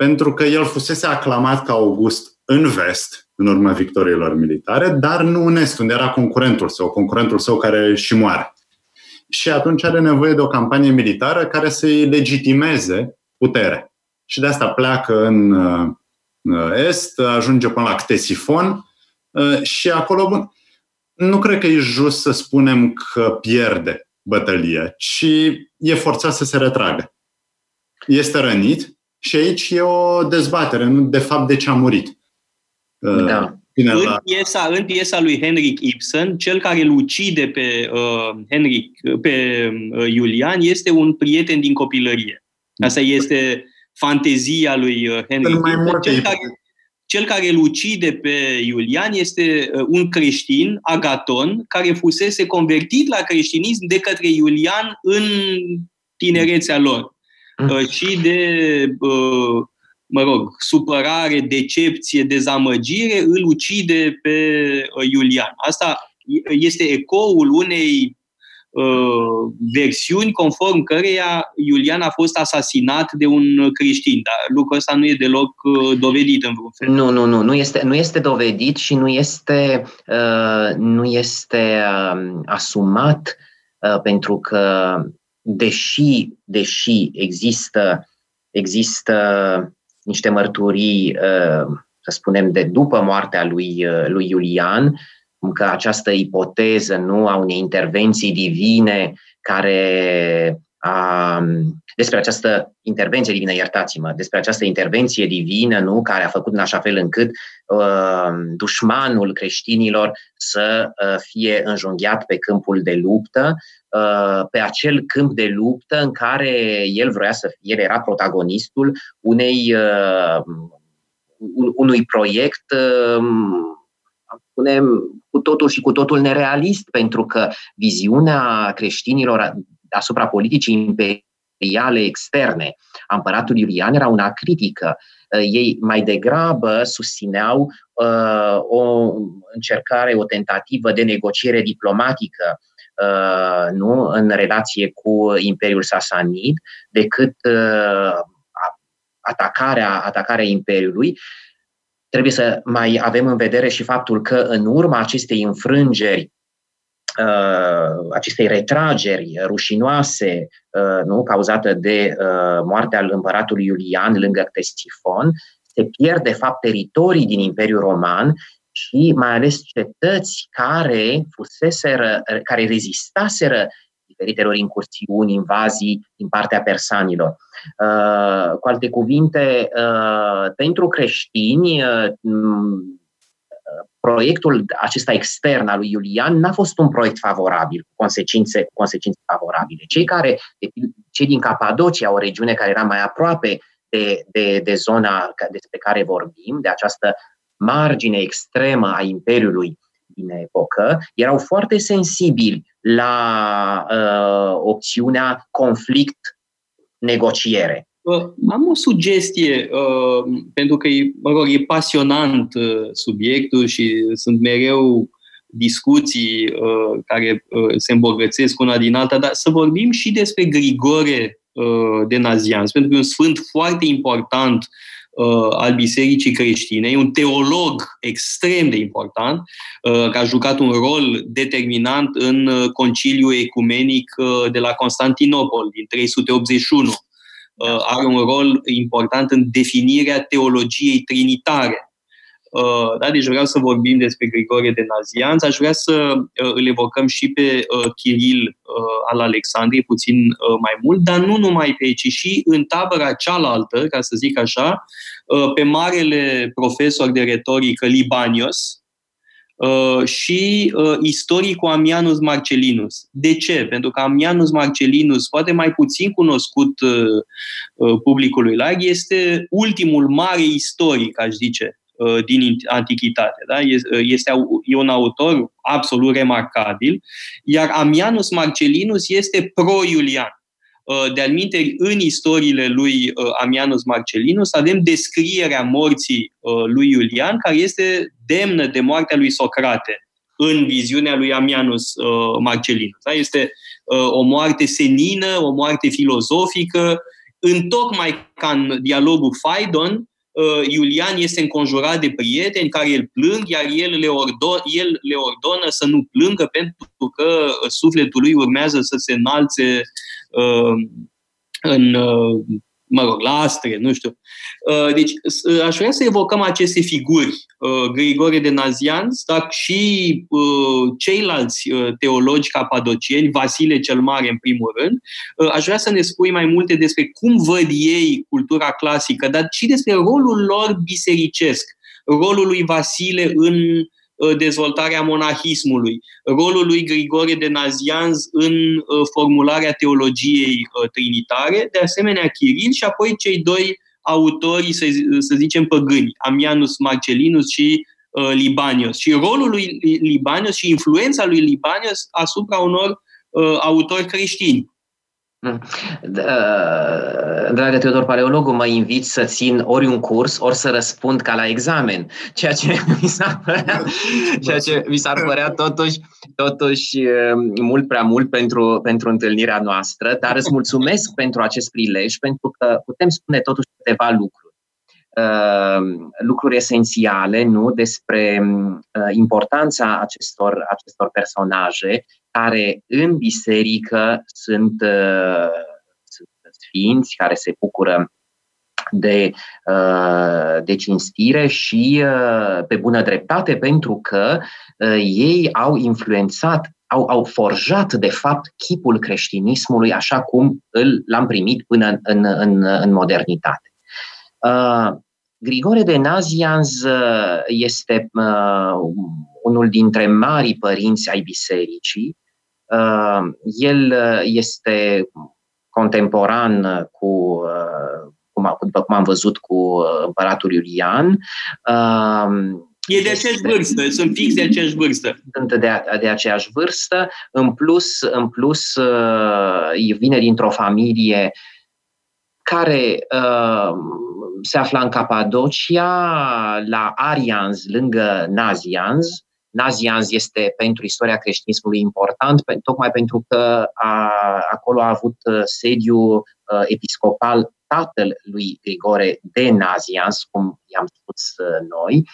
Pentru că el fusese aclamat ca August în vest, în urma victoriilor militare, dar nu în est, unde era concurentul său, concurentul său care și moare și atunci are nevoie de o campanie militară care să-i legitimeze puterea. Și de asta pleacă în uh, Est, ajunge până la Ctesifon uh, și acolo, bun, nu cred că e just să spunem că pierde bătălia, ci e forțat să se retragă. Este rănit și aici e o dezbatere, nu de fapt de ce a murit. Uh, da în, la... piesa, în piesa lui Henrik Ibsen, cel care îl ucide pe, uh, Henrik, pe uh, Iulian este un prieten din copilărie. Asta este fantezia lui uh, Henrik Ibsen. Cel care, cel care îl ucide pe Iulian este uh, un creștin, Agaton, care fusese convertit la creștinism de către Iulian în tinerețea lor. Mm. Uh, și de uh, mă rog, supărare, decepție, dezamăgire, îl ucide pe uh, Iulian. Asta este ecoul unei uh, versiuni conform căreia Iulian a fost asasinat de un creștin. Dar lucrul ăsta nu e deloc uh, dovedit în vreun fel. Nu, nu, nu. Nu este, nu este dovedit și nu este, uh, nu este uh, asumat uh, pentru că deși, deși există, există niște mărturii, uh, să spunem, de după moartea lui, uh, lui Iulian, că această ipoteză nu a unei intervenții divine care a, despre această intervenție divină, iertați-mă, despre această intervenție divină, nu, care a făcut în așa fel încât uh, dușmanul creștinilor să uh, fie înjunghiat pe câmpul de luptă, uh, pe acel câmp de luptă în care el vrea să fie, el era protagonistul unei, uh, unui proiect uh, spunem, cu totul și cu totul nerealist, pentru că viziunea creștinilor asupra politicii materiale externe a împăratului Iulian era una critică. Ei mai degrabă susțineau uh, o încercare, o tentativă de negociere diplomatică uh, nu, în relație cu Imperiul Sasanid, decât uh, atacarea, atacarea Imperiului. Trebuie să mai avem în vedere și faptul că în urma acestei înfrângeri uh, acestei retrageri rușinoase uh, nu, cauzată de uh, moartea împăratului Iulian lângă Ctesifon, se pierd de fapt teritorii din Imperiul Roman și mai ales cetăți care fuseseră, care rezistaseră diferitelor incursiuni, invazii din partea persanilor. Uh, cu alte cuvinte, uh, pentru creștini, uh, proiectul acesta extern al lui Iulian n-a fost un proiect favorabil, cu consecințe, cu consecințe favorabile. Cei care, cei din Capadocia, o regiune care era mai aproape de, de, de zona despre care vorbim, de această margine extremă a Imperiului din epocă, erau foarte sensibili la uh, opțiunea conflict-negociere. Am o sugestie, uh, pentru că e, mă rog, e pasionant uh, subiectul și sunt mereu discuții uh, care uh, se îmbogățesc una din alta, dar să vorbim și despre Grigore uh, de Nazianz, pentru că e un sfânt foarte important uh, al Bisericii Creștine, e un teolog extrem de important, uh, care a jucat un rol determinant în uh, conciliul ecumenic uh, de la Constantinopol din 381. Uh, are un rol important în definirea teologiei trinitare. Uh, da, deci vreau să vorbim despre Grigore de Nazianz. Aș vrea să uh, îl evocăm și pe Chiril al Alexandriei puțin mai mult, dar nu numai pe ei, ci și în tabăra cealaltă, ca să zic așa, pe marele profesor de retorică Libanios, și istoricul Amianus Marcellinus. De ce? Pentru că Amianus Marcellinus, poate mai puțin cunoscut publicului larg, este ultimul mare istoric, aș zice, Uh, din antichitate. Da? Uh, este e un autor absolut remarcabil, iar Amianus Marcellinus este pro-Iulian. Uh, de-al în istoriile lui Amianus Marcellinus avem descrierea morții lui Iulian, care este demnă de moartea lui Socrate în viziunea lui Amianus Marcellinus. Da? Este o moarte senină, o moarte filozofică, întocmai ca în dialogul Phaidon, Uh, Iulian este înconjurat de prieteni care îl plâng, iar el le, ordon, el le ordonă să nu plângă pentru că sufletul lui urmează să se înalțe uh, în uh, mă rog, la astre, nu știu. Uh, deci, uh, aș vrea să evocăm aceste figuri, uh, Grigore de Nazianz, dar și ceilalți teologi capadocieni, Vasile cel Mare în primul rând. Aș vrea să ne spui mai multe despre cum văd ei cultura clasică, dar și despre rolul lor bisericesc, rolul lui Vasile în Uh, dezvoltarea monahismului, rolul lui Grigore de Nazianz în uh, formularea teologiei uh, trinitare, de asemenea Chiril și apoi cei doi autori, să, să zicem, păgâni, Amianus Marcellinus și Libanios. Și rolul lui Libanios și influența lui Libanios asupra unor autori creștini. Mm. Dragă Teodor Paleologu, mă invit să țin ori un curs, ori să răspund ca la examen, ceea ce <laughs> mi s-ar părea, ceea ce mi s-ar părea totuși, totuși mult prea mult pentru, pentru întâlnirea noastră, dar îți mulțumesc <laughs> pentru acest prilej, pentru că putem spune totuși câteva lucruri. lucruri esențiale, nu, despre importanța acestor, acestor personaje care în biserică sunt, uh, sunt sfinți, care se bucură de, uh, de cinstire și uh, pe bună dreptate, pentru că ei au influențat, au, au forjat, de fapt, chipul creștinismului așa cum îl, l-am primit până în, în, în modernitate. Grigore de Nazianz este unul dintre marii părinți ai bisericii Uh, el uh, este contemporan cu, uh, cum, după cum am văzut, cu împăratul Iulian. E de aceeași vârstă, sunt fix de aceeași vârstă. Sunt de, de aceeași vârstă. În plus, în plus, uh, vine dintr-o familie care uh, se afla în Capadocia, la Arians, lângă Nazians. Nazians este pentru istoria creștinismului important, tocmai pentru că a, acolo a avut uh, sediu uh, episcopal tatăl lui Grigore de Nazians, cum i-am spus uh, noi,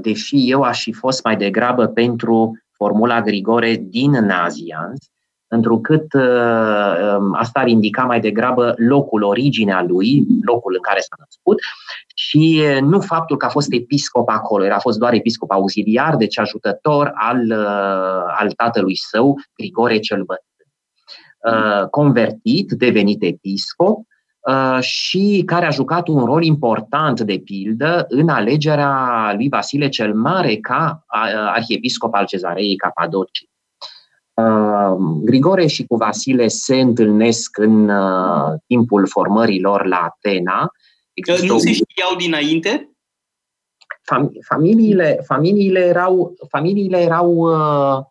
deși eu aș fi fost mai degrabă pentru formula Grigore din Nazians, întrucât uh, um, asta ar indica mai degrabă locul, originea lui, locul în care s-a născut și uh, nu faptul că a fost episcop acolo, era fost doar episcop auxiliar, deci ajutător al, uh, al tatălui său, Grigore cel Bătrân. Convertit, devenit episcop, și care a jucat un rol important, de pildă, în alegerea lui Vasile cel Mare ca arhiepiscop al cezarei Capadocii. Grigore și cu Vasile se întâlnesc în uh, timpul formărilor la Atena. Există nu se știau dinainte? Fam- familiile, familiile erau, familiile erau uh,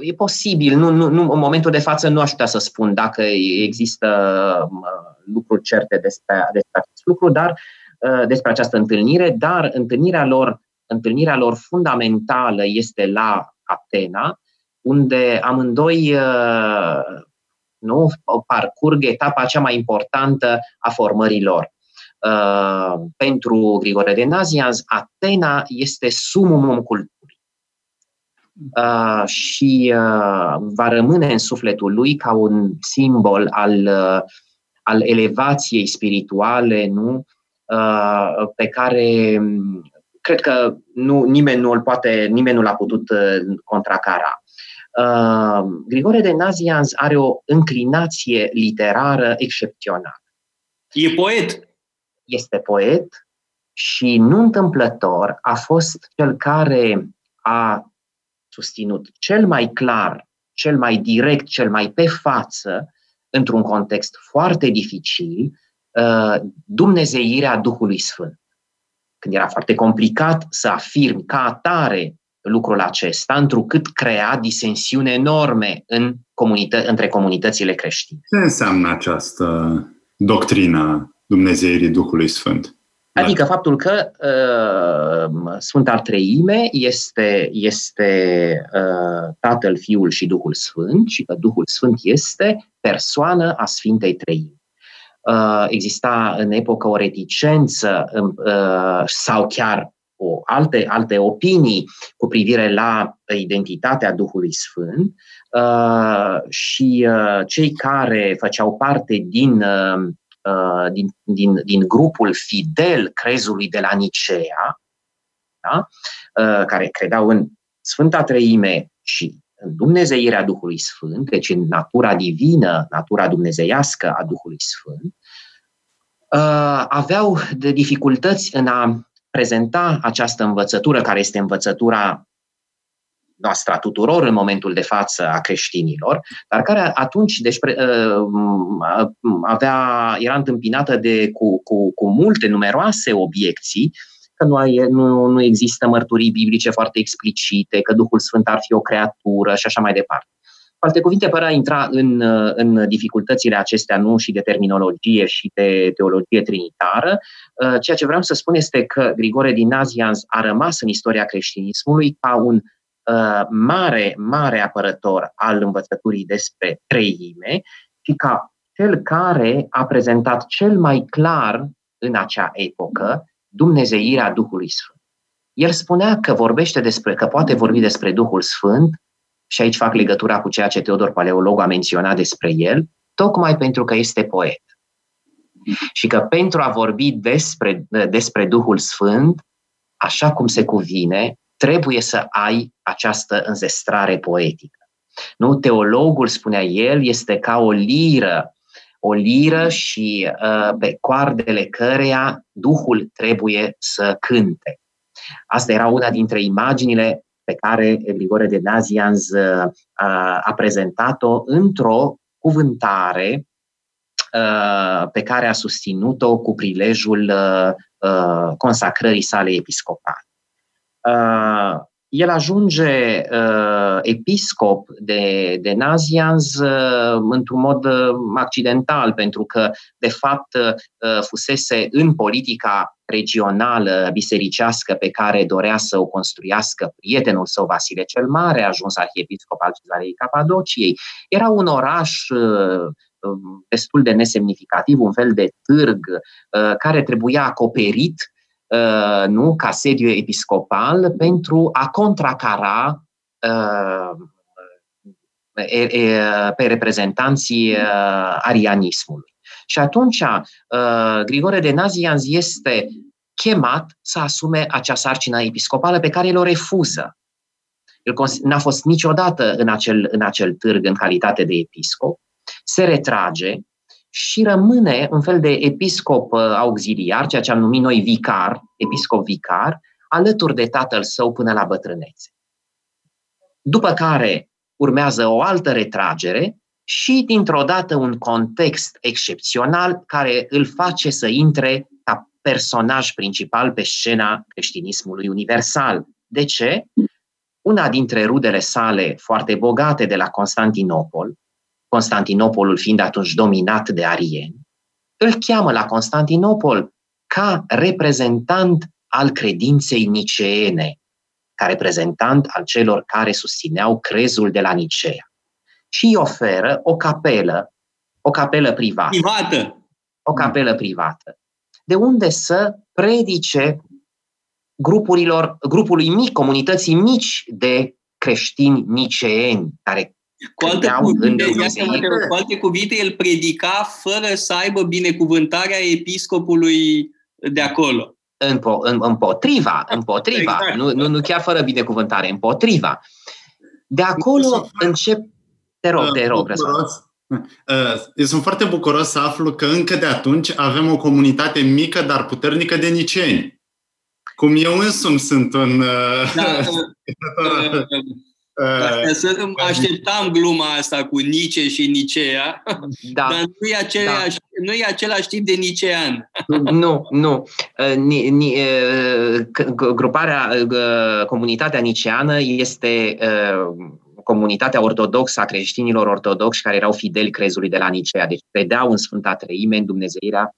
e posibil, nu, nu, nu, în momentul de față nu aș putea să spun dacă există uh, lucruri certe despre, despre acest lucru, dar uh, despre această întâlnire, dar întâlnirea lor, întâlnirea lor fundamentală este la Atena, unde amândoi uh, nu, parcurg etapa cea mai importantă a formărilor. Uh, pentru Grigore de Nazianz, Atena este sumumum culturii. Uh, și uh, va rămâne în sufletul lui ca un simbol al, uh, al elevației spirituale, nu? Uh, pe care um, cred că nu, nimeni nu l poate, nimeni nu l-a putut uh, contracara. Uh, Grigore de Nazianz are o înclinație literară excepțională. E poet? Este poet și nu întâmplător a fost cel care a susținut cel mai clar, cel mai direct, cel mai pe față, într-un context foarte dificil, uh, dumnezeirea Duhului Sfânt. Când era foarte complicat să afirmi ca atare lucrul acesta, întrucât crea disensiune enorme în comunită- între comunitățile creștine. Ce înseamnă această doctrină Dumnezeirii Duhului Sfânt? Adică faptul că uh, Sfânta Treime este, este uh, Tatăl, Fiul și Duhul Sfânt și că Duhul Sfânt este persoană a Sfintei Treimi. Uh, exista în epocă o reticență uh, sau chiar o alte, alte opinii cu privire la identitatea Duhului Sfânt uh, și uh, cei care făceau parte din, uh, din, din, din grupul fidel crezului de la Nicea, da? care credeau în Sfânta Treime și în Dumnezeirea Duhului Sfânt, deci în natura divină, natura dumnezeiască a Duhului Sfânt, aveau de dificultăți în a prezenta această învățătură, care este învățătura noastră a tuturor în momentul de față a creștinilor, dar care atunci deci, avea, era întâmpinată de, cu, cu, cu multe, numeroase obiecții, că nu, nu, nu există mărturii biblice foarte explicite, că Duhul Sfânt ar fi o creatură și așa mai departe alte cuvinte, fără a intra în, în dificultățile acestea, nu și de terminologie și de teologie trinitară, uh, ceea ce vreau să spun este că Grigore din Nazianz a rămas în istoria creștinismului ca un uh, mare, mare apărător al învățăturii despre treime și ca cel care a prezentat cel mai clar în acea epocă Dumnezeirea Duhului Sfânt. El spunea că vorbește despre, că poate vorbi despre Duhul Sfânt și aici fac legătura cu ceea ce Teodor Paleolog a menționat despre el, tocmai pentru că este poet. Și că pentru a vorbi despre, despre Duhul Sfânt, așa cum se cuvine, trebuie să ai această înzestrare poetică. Nu? Teologul, spunea el, este ca o liră, o liră și uh, pe coardele căreia Duhul trebuie să cânte. Asta era una dintre imaginile pe care Grigore de Nazianz uh, a prezentat-o într-o cuvântare pe care a susținut-o cu prilejul consacrării sale episcopale el ajunge uh, episcop de, de Nazianz uh, într-un mod uh, accidental, pentru că, de fapt, uh, fusese în politica regională bisericească pe care dorea să o construiască prietenul său Vasile cel Mare, a ajuns arhiepiscop al Cezarei Capadociei. Era un oraș uh, um, destul de nesemnificativ, un fel de târg uh, care trebuia acoperit Uh, nu, ca sediu episcopal pentru a contracara uh, pe reprezentanții uh, arianismului. Și atunci Grigore de Nazianz este chemat să asume acea sarcină episcopală pe care el o refuză. El n-a fost niciodată în acel, în acel târg în calitate de episcop, se retrage, și rămâne un fel de episcop uh, auxiliar, ceea ce am numit noi vicar, episcop vicar, alături de tatăl său până la bătrânețe. După care urmează o altă retragere și, dintr-o dată, un context excepțional care îl face să intre ca personaj principal pe scena creștinismului universal. De ce? Una dintre rudele sale foarte bogate de la Constantinopol, Constantinopolul fiind atunci dominat de arieni, îl cheamă la Constantinopol ca reprezentant al credinței niceene, ca reprezentant al celor care susțineau crezul de la Nicea. Și îi oferă o capelă, o capelă privată. Privată. O capelă privată. De unde să predice grupurilor, grupului mic, comunității mici de creștini niceeni, care cu alte, cuvinte, cu alte cuvinte, el predica fără să aibă binecuvântarea episcopului de acolo. Împo, împotriva, împotriva, exact. nu, nu, nu chiar fără binecuvântare, împotriva. De acolo încep... Te rog, te rog, uh, eu sunt foarte bucuros să aflu că încă de atunci avem o comunitate mică, dar puternică de niceni. Cum eu însumi sunt un... Uh, da, <laughs> uh, Uh, să așteptam gluma asta cu Nice și Nicea, <laughs> da, dar nu e, același, da. nu e același tip de nicean. <laughs> Nu, nu. Uh, ni, ni, uh, gruparea, comunitatea niceană este comunitatea ortodoxă a creștinilor ortodoxi care erau fideli crezului de la Nicea, deci credeau în Sfânta Treime, în Dumnezeirea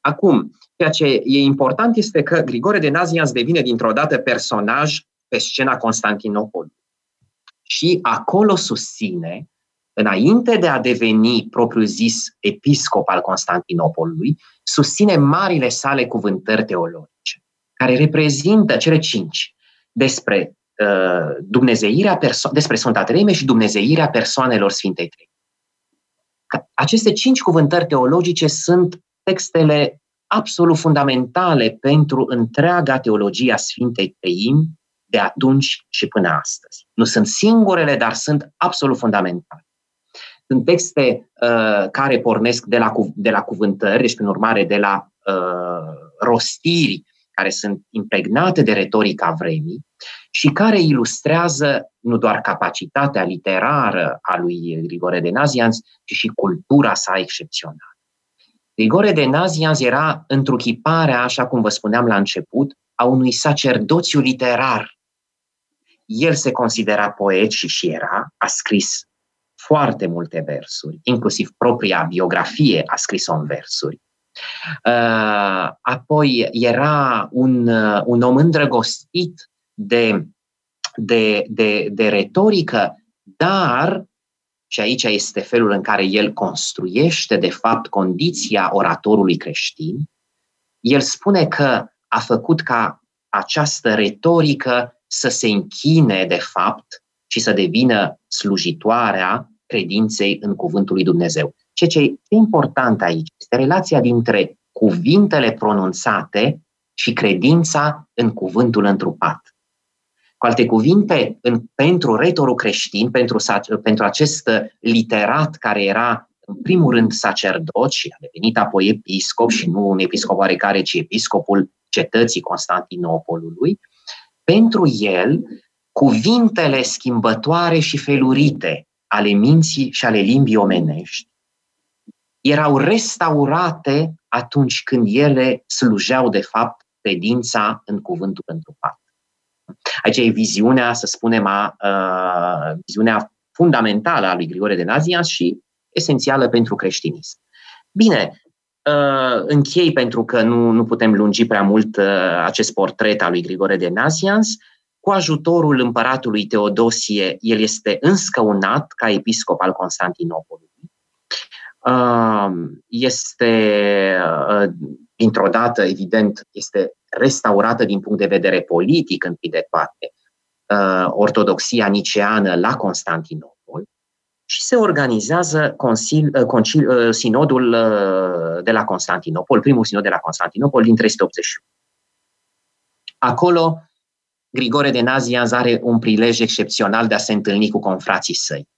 Acum, ceea ce e important este că Grigore de Nazianz devine dintr-o dată personaj pe scena Constantinopolului. Și acolo susține, înainte de a deveni propriu-zis episcop al Constantinopolului, susține marile sale cuvântări teologice, care reprezintă cele cinci despre uh, dumnezeirea perso- despre Sfânta Treime și dumnezeirea persoanelor Sfintei Treime. Aceste cinci cuvântări teologice sunt textele absolut fundamentale pentru întreaga teologia Sfintei Treimi de atunci și până astăzi. Nu sunt singurele, dar sunt absolut fundamentale. Sunt texte uh, care pornesc de la, de la cuvântări, deci prin urmare de la uh, rostiri care sunt impregnate de retorica vremii și care ilustrează nu doar capacitatea literară a lui Grigore de Nazianz, ci și cultura sa excepțională. Grigore de Nazianz era întruchiparea, așa cum vă spuneam la început, a unui sacerdoțiu literar el se considera poet și și era, a scris foarte multe versuri, inclusiv propria biografie a scris-o în versuri. Uh, apoi era un, uh, un om îndrăgostit de, de, de, de retorică, dar, și aici este felul în care el construiește, de fapt, condiția oratorului creștin, el spune că a făcut ca această retorică să se închine, de fapt, și să devină slujitoarea credinței în Cuvântul lui Dumnezeu. Ceea ce e important aici este relația dintre cuvintele pronunțate și credința în Cuvântul întrupat. Cu alte cuvinte, în, pentru retorul creștin, pentru, pentru acest literat care era în primul rând sacerdot și a devenit apoi episcop și nu un episcop oarecare, ci episcopul cetății Constantinopolului, pentru el, cuvintele schimbătoare și felurite ale minții și ale limbii omenești erau restaurate atunci când ele slujeau, de fapt, credința în cuvântul întrupat. Aici e viziunea, să spunem, a, a, viziunea fundamentală a lui Grigore de Nazianz și esențială pentru creștinism. Bine, Uh, închei pentru că nu, nu putem lungi prea mult uh, acest portret al lui Grigore de Nazianz. Cu ajutorul împăratului Teodosie, el este înscăunat ca episcop al Constantinopolului. Uh, este, dintr-o dată, evident, este restaurată din punct de vedere politic, întâi de toate, ortodoxia niceană la Constantinopol și se organizează concil, uh, concil, uh, sinodul uh, de la Constantinopol, primul sinod de la Constantinopol din 381. Acolo, Grigore de Nazianz are un prilej excepțional de a se întâlni cu confrații săi.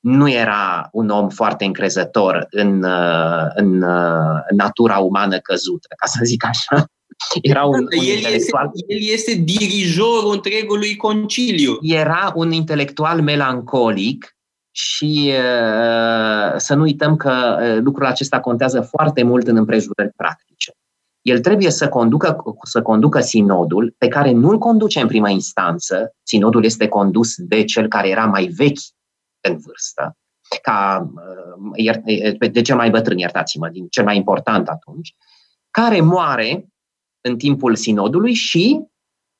Nu era un om foarte încrezător în, în, în natura umană căzută, ca să zic așa. Era un, un el, intelectual... este, el este dirijorul întregului conciliu. Era un intelectual melancolic și uh, să nu uităm că uh, lucrul acesta contează foarte mult în împrejurări practice. El trebuie să conducă, să conducă sinodul, pe care nu-l conduce în prima instanță. Sinodul este condus de cel care era mai vechi în vârstă, ca, uh, de cel mai bătrân, iertați-mă, din cel mai important atunci, care moare în timpul sinodului și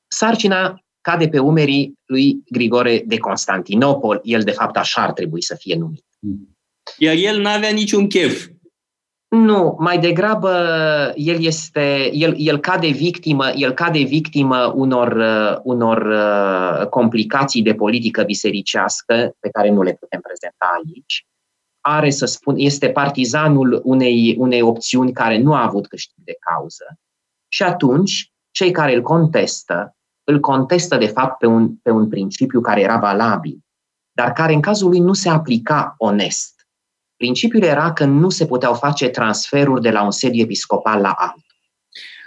sarcina cade pe umerii lui Grigore de Constantinopol. El, de fapt, așa ar trebui să fie numit. Iar el n-avea niciun chef. Nu, mai degrabă el este, el, el cade victimă, el cade victimă unor, uh, unor uh, complicații de politică bisericească pe care nu le putem prezenta aici. Are să spun, este partizanul unei, unei opțiuni care nu a avut câștig de cauză. Și atunci, cei care îl contestă îl contestă, de fapt, pe un, pe un principiu care era valabil, dar care în cazul lui nu se aplica onest. Principiul era că nu se puteau face transferuri de la un sediu episcopal la altul.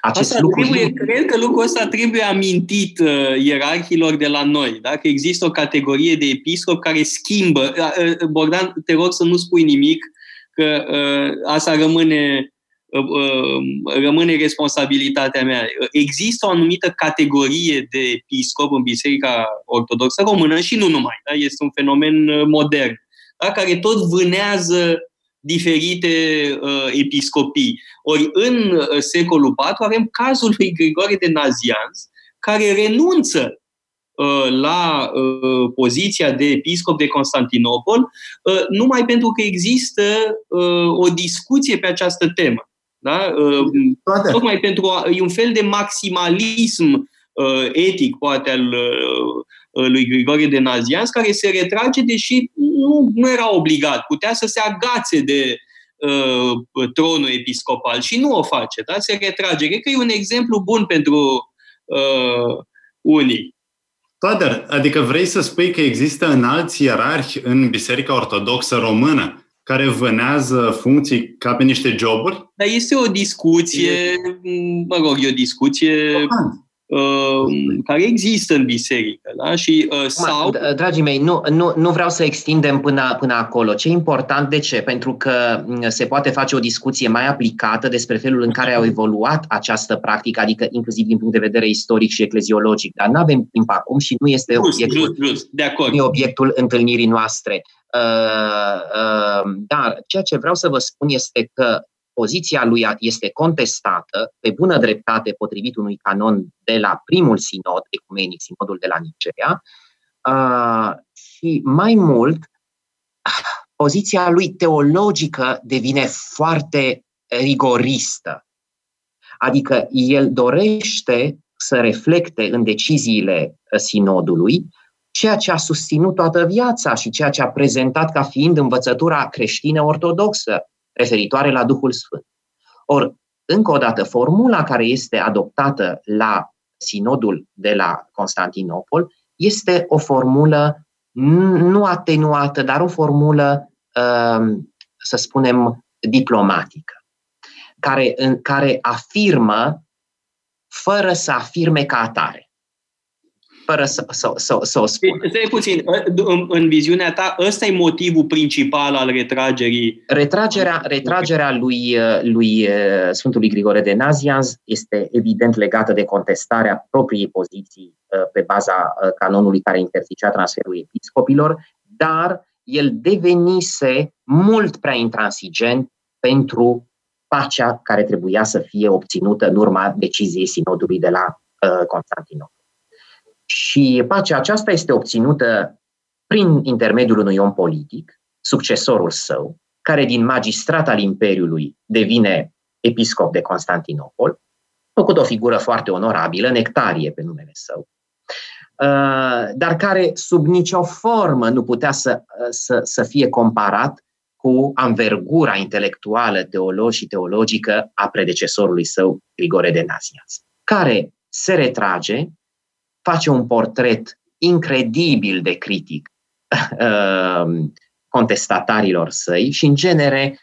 Acest Asta lucru trebuie, cred că lucrul ăsta trebuie amintit uh, ierarhilor de la noi. Da? Că există o categorie de episcop care schimbă. Uh, uh, Bogdan, te rog să nu spui nimic, că uh, asta rămâne Uh, uh, rămâne responsabilitatea mea. Există o anumită categorie de episcop în Biserica Ortodoxă Română și nu numai. Da? Este un fenomen uh, modern, da? care tot vânează diferite uh, episcopii. Ori în uh, secolul IV avem cazul lui Grigore de Nazianz, care renunță uh, la uh, poziția de episcop de Constantinopol, uh, numai pentru că există uh, o discuție pe această temă. Da? Toate. Tocmai pentru a, e un fel de maximalism uh, etic, poate, al uh, lui Grigore de Nazianz, care se retrage, deși nu, nu era obligat. Putea să se agațe de uh, tronul episcopal și nu o face. Da? Se retrage. Cred că e un exemplu bun pentru uh, unii. Toader, adică vrei să spui că există înalți ierarhi în Biserica Ortodoxă Română care vânează funcții ca pe niște joburi? Dar este o discuție, mă rog, e o discuție uh, care există în biserică. Da? Și, uh, sau... Dragii mei, nu, nu, nu vreau să extindem până, până acolo. Ce e important, de ce? Pentru că mm, se poate face o discuție mai aplicată despre felul în care au evoluat această practică, adică inclusiv din punct de vedere istoric și ecleziologic. Dar nu avem timp acum și nu este just, obiectul, just, just. De acord. Nu e obiectul întâlnirii noastre. Uh, uh, dar ceea ce vreau să vă spun este că poziția lui este contestată pe bună dreptate potrivit unui canon de la primul sinod ecumenic, sinodul de la Nicea, uh, și mai mult, poziția lui teologică devine foarte rigoristă. Adică el dorește să reflecte în deciziile sinodului ceea ce a susținut toată viața și ceea ce a prezentat ca fiind învățătura creștină ortodoxă referitoare la Duhul Sfânt. Or, încă o dată, formula care este adoptată la sinodul de la Constantinopol este o formulă nu atenuată, dar o formulă, um, să spunem, diplomatică, care, în, care afirmă fără să afirme ca atare. Fără să, să, să, să o spun. Stai puțin, în, în viziunea ta, ăsta e motivul principal al retragerii? Retragerea, retragerea lui, lui Sfântului Grigore de Nazianz este evident legată de contestarea propriei poziții pe baza canonului care interzicea transferul episcopilor, dar el devenise mult prea intransigent pentru pacea care trebuia să fie obținută în urma deciziei sinodului de la uh, Constantinopol. Și pacea aceasta este obținută prin intermediul unui om politic, succesorul său, care din magistrat al Imperiului devine episcop de Constantinopol, făcut o figură foarte onorabilă, Nectarie pe numele său, uh, dar care sub nicio formă nu putea să, uh, să, să fie comparat cu anvergura intelectuală, teolog și teologică a predecesorului său, Grigore de Nazianz, care se retrage, face un portret incredibil de critic uh, <laughs> contestatarilor săi și, în genere,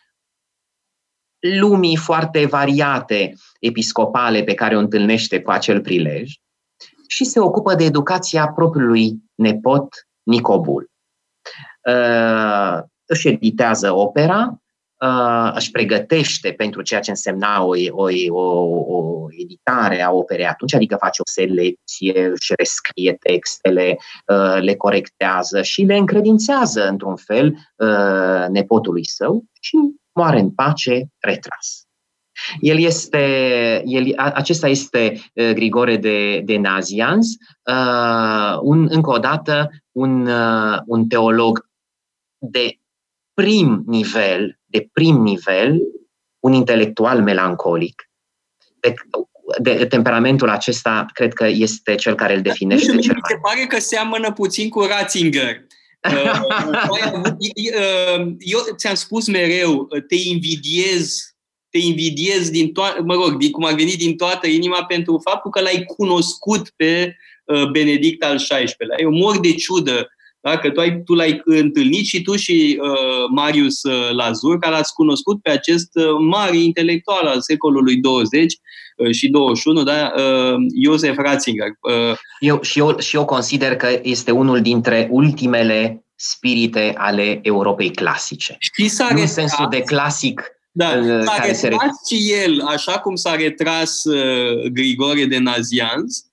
lumii foarte variate episcopale pe care o întâlnește cu acel prilej și se ocupă de educația propriului nepot Nicobul. Uh, își editează opera, uh, își pregătește pentru ceea ce însemna o, o, o, o editare a operei atunci, adică face o selecție, își rescrie textele, uh, le corectează și le încredințează într-un fel uh, nepotului său și moare în pace retras. El este, el, acesta este uh, Grigore de, de Nazianz, uh, un, încă o dată un, uh, un teolog de prim nivel, de prim nivel, un intelectual melancolic. De, de, temperamentul acesta cred că este cel care îl definește cel mai. Se pare că seamănă puțin cu Ratzinger. <laughs> Uh, uh, eu ți-am spus mereu, te invidiez, te invidiez din toată, mă rog, din cum a venit din toată inima pentru faptul că l-ai cunoscut pe uh, Benedict al XVI-lea. Eu mor de ciudă da? Că tu, ai, tu l-ai întâlnit și tu și uh, Marius uh, Lazur, care l-ați cunoscut pe acest uh, mare intelectual al secolului 20 uh, și 21, da? uh, Iosef Ratzinger. Uh, eu, și, eu, și eu consider că este unul dintre ultimele spirite ale Europei clasice. Și s-a în sensul de clasic da, uh, s-a retras se... și el, așa cum s-a retras uh, Grigore de Nazianz, uh,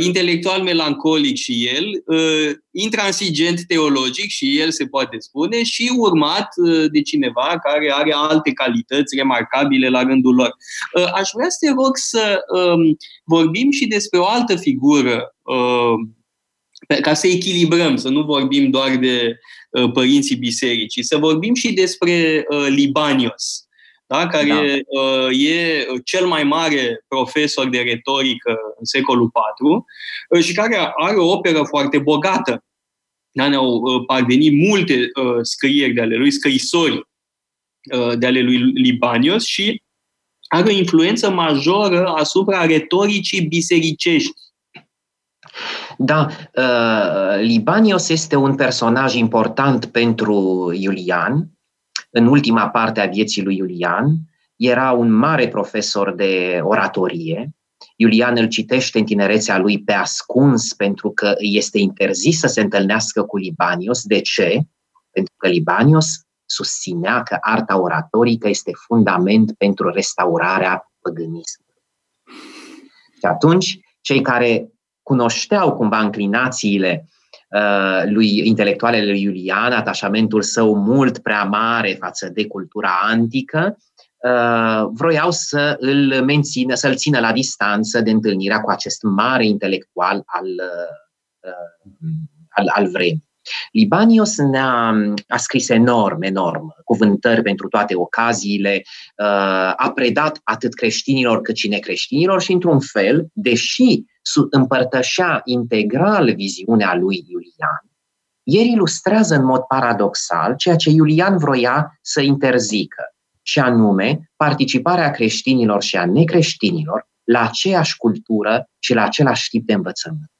intelectual melancolic și el, uh, intransigent teologic și el se poate spune și urmat uh, de cineva care are alte calități remarcabile la rândul lor. Uh, aș vrea să te rog să um, vorbim și despre o altă figură uh, ca să echilibrăm, să nu vorbim doar de uh, părinții bisericii, să vorbim și despre uh, Libanios da? care da. Uh, e cel mai mare profesor de retorică în secolul IV uh, și care are o operă foarte bogată. Da? Ne-au uh, parvenit multe uh, scrieri de ale lui, scrisori uh, de ale lui Libanios și are o influență majoră asupra retoricii bisericești. Da, uh, Libanios este un personaj important pentru Iulian, în ultima parte a vieții lui Iulian, era un mare profesor de oratorie. Iulian îl citește în tinerețea lui pe ascuns pentru că îi este interzis să se întâlnească cu Libanios. De ce? Pentru că Libanios susținea că arta oratorică este fundament pentru restaurarea păgânismului. Și atunci, cei care cunoșteau cumva înclinațiile Uh, lui intelectualele lui Iulian, atașamentul său mult prea mare față de cultura antică, uh, vroiau să îl mențină, să-l țină la distanță de întâlnirea cu acest mare intelectual al, uh, al, al vremii. Libanios ne-a a scris enorm, enorm, cuvântări pentru toate ocaziile, a predat atât creștinilor cât și necreștinilor și, într-un fel, deși împărtășea integral viziunea lui Iulian, el ilustrează în mod paradoxal ceea ce Iulian vroia să interzică, și anume participarea creștinilor și a necreștinilor la aceeași cultură și la același tip de învățământ.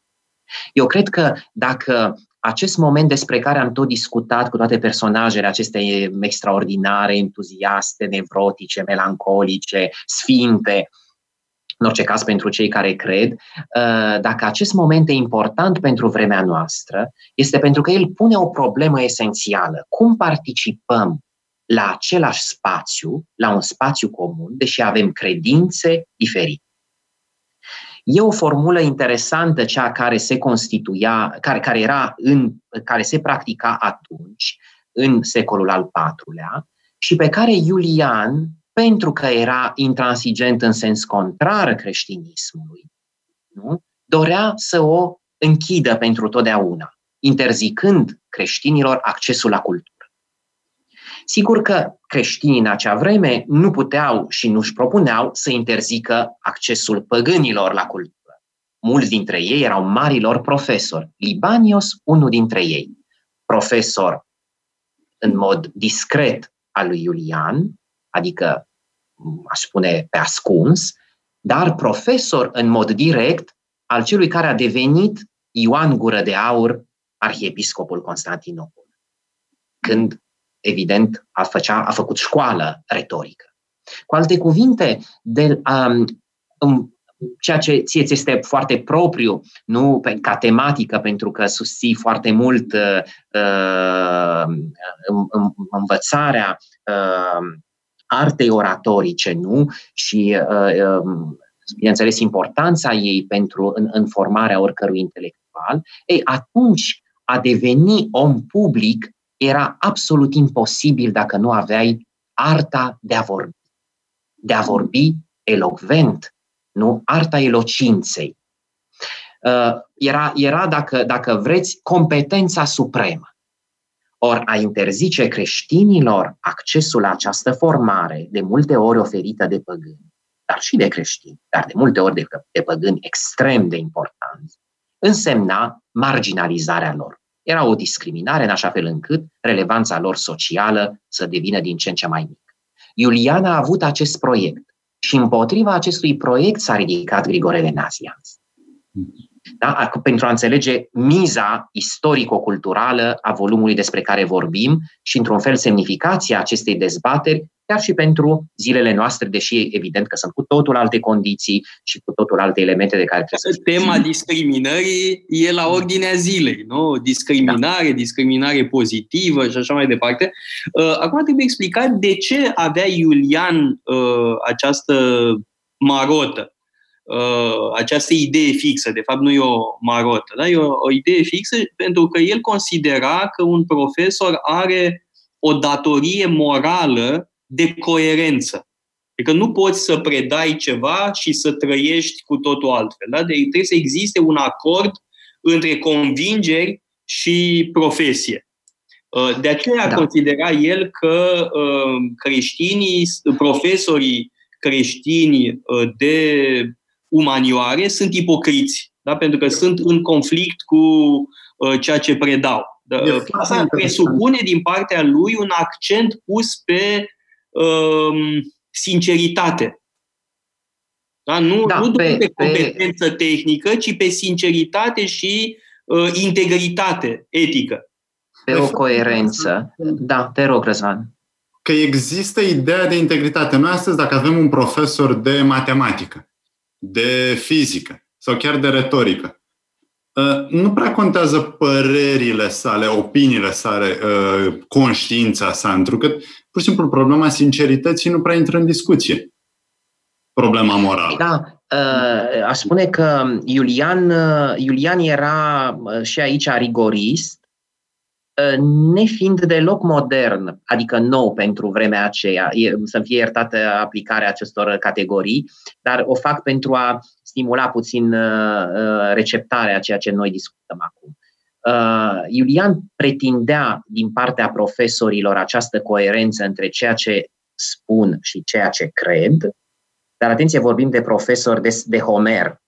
Eu cred că dacă acest moment despre care am tot discutat cu toate personajele acestea extraordinare, entuziaste, nevrotice, melancolice, sfinte, în orice caz pentru cei care cred, uh, dacă acest moment e important pentru vremea noastră, este pentru că el pune o problemă esențială. Cum participăm la același spațiu, la un spațiu comun, deși avem credințe diferite? E o formulă interesantă cea care se constituia, care, care era în, care se practica atunci, în secolul al IV-lea, și pe care Iulian pentru că era intransigent în sens contrar creștinismului, nu? dorea să o închidă pentru totdeauna, interzicând creștinilor accesul la cultură. Sigur că creștinii în acea vreme nu puteau și nu-și propuneau să interzică accesul păgânilor la cultură. Mulți dintre ei erau marilor profesori. Libanios, unul dintre ei, profesor în mod discret al lui Iulian, adică aș spune pe ascuns, dar profesor în mod direct al celui care a devenit Ioan Gură de Aur, arhiepiscopul Constantinopol. Când, evident, a, făcea, a făcut școală retorică. Cu alte cuvinte, de, um, um, ceea ce ție ți este foarte propriu, nu ca tematică, pentru că susții foarte mult uh, uh, învățarea uh, artei oratorice, nu? Și, uh, um, bineînțeles, importanța ei pentru în, în formarea oricărui intelectual, ei, atunci a deveni om public era absolut imposibil dacă nu aveai arta de a vorbi. De a vorbi elocvent, nu? Arta elocinței. Uh, era, era dacă, dacă vreți, competența supremă. Ori a interzice creștinilor accesul la această formare, de multe ori oferită de păgâni, dar și de creștini, dar de multe ori de, de păgâni extrem de importanți, însemna marginalizarea lor. Era o discriminare în așa fel încât relevanța lor socială să devină din ce în ce mai mică. Iulian a avut acest proiect și împotriva acestui proiect s-a ridicat Grigore de Nazianz da? pentru a înțelege miza istorico-culturală a volumului despre care vorbim și, într-un fel, semnificația acestei dezbateri, chiar și pentru zilele noastre, deși evident că sunt cu totul alte condiții și cu totul alte elemente de care trebuie să Tema discriminării e la ordinea zilei, nu? Discriminare, da. discriminare pozitivă și așa mai departe. Uh, acum trebuie explicat de ce avea Iulian uh, această marotă uh, această idee fixă, de fapt nu e o marotă, da? e o, o idee fixă pentru că el considera că un profesor are o datorie morală de coerență. Adică nu poți să predai ceva și să trăiești cu totul altfel. Da? Deci trebuie să existe un acord între convingeri și profesie. Uh, de aceea da. considera el că uh, creștinii, profesorii creștini uh, de umanioare sunt ipocriți, da? pentru că sunt în conflict cu uh, ceea ce predau. Da? Asta presupune din partea lui un accent pus pe um, sinceritate. Da? Nu, da, nu pe, pe competență pe... tehnică, ci pe sinceritate și uh, integritate etică. Pe o coerență. Da, te rog, Răzvan. Că există ideea de integritate. Noi astăzi, dacă avem un profesor de matematică, de fizică sau chiar de retorică. Uh, nu prea contează părerile sale, opiniile sale, uh, conștiința sa, întrucât pur și simplu problema sincerității nu prea intră în discuție. Problema morală. Da, uh, aș spune că Iulian, Iulian era și aici rigorist, nefiind deloc modern, adică nou pentru vremea aceea, să fie iertată aplicarea acestor categorii, dar o fac pentru a stimula puțin uh, uh, receptarea a ceea ce noi discutăm acum. Uh, Iulian pretindea din partea profesorilor această coerență între ceea ce spun și ceea ce cred, dar atenție, vorbim de profesori de, de Homer, Uh,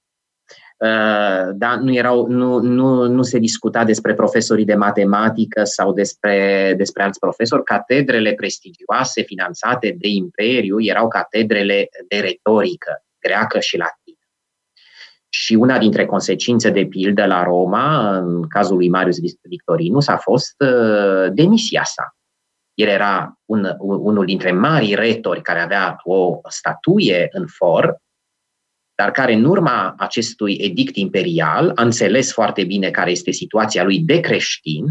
da, nu, erau, nu, nu, nu se discuta despre profesorii de matematică sau despre, despre alți profesori. Catedrele prestigioase finanțate de Imperiu erau catedrele de retorică greacă și latină. Și una dintre consecințe de pildă la Roma, în cazul lui Marius Victorinus, a fost uh, demisia sa. El era un, unul dintre mari retori care avea o statuie în for, dar care în urma acestui edict imperial a înțeles foarte bine care este situația lui de creștin,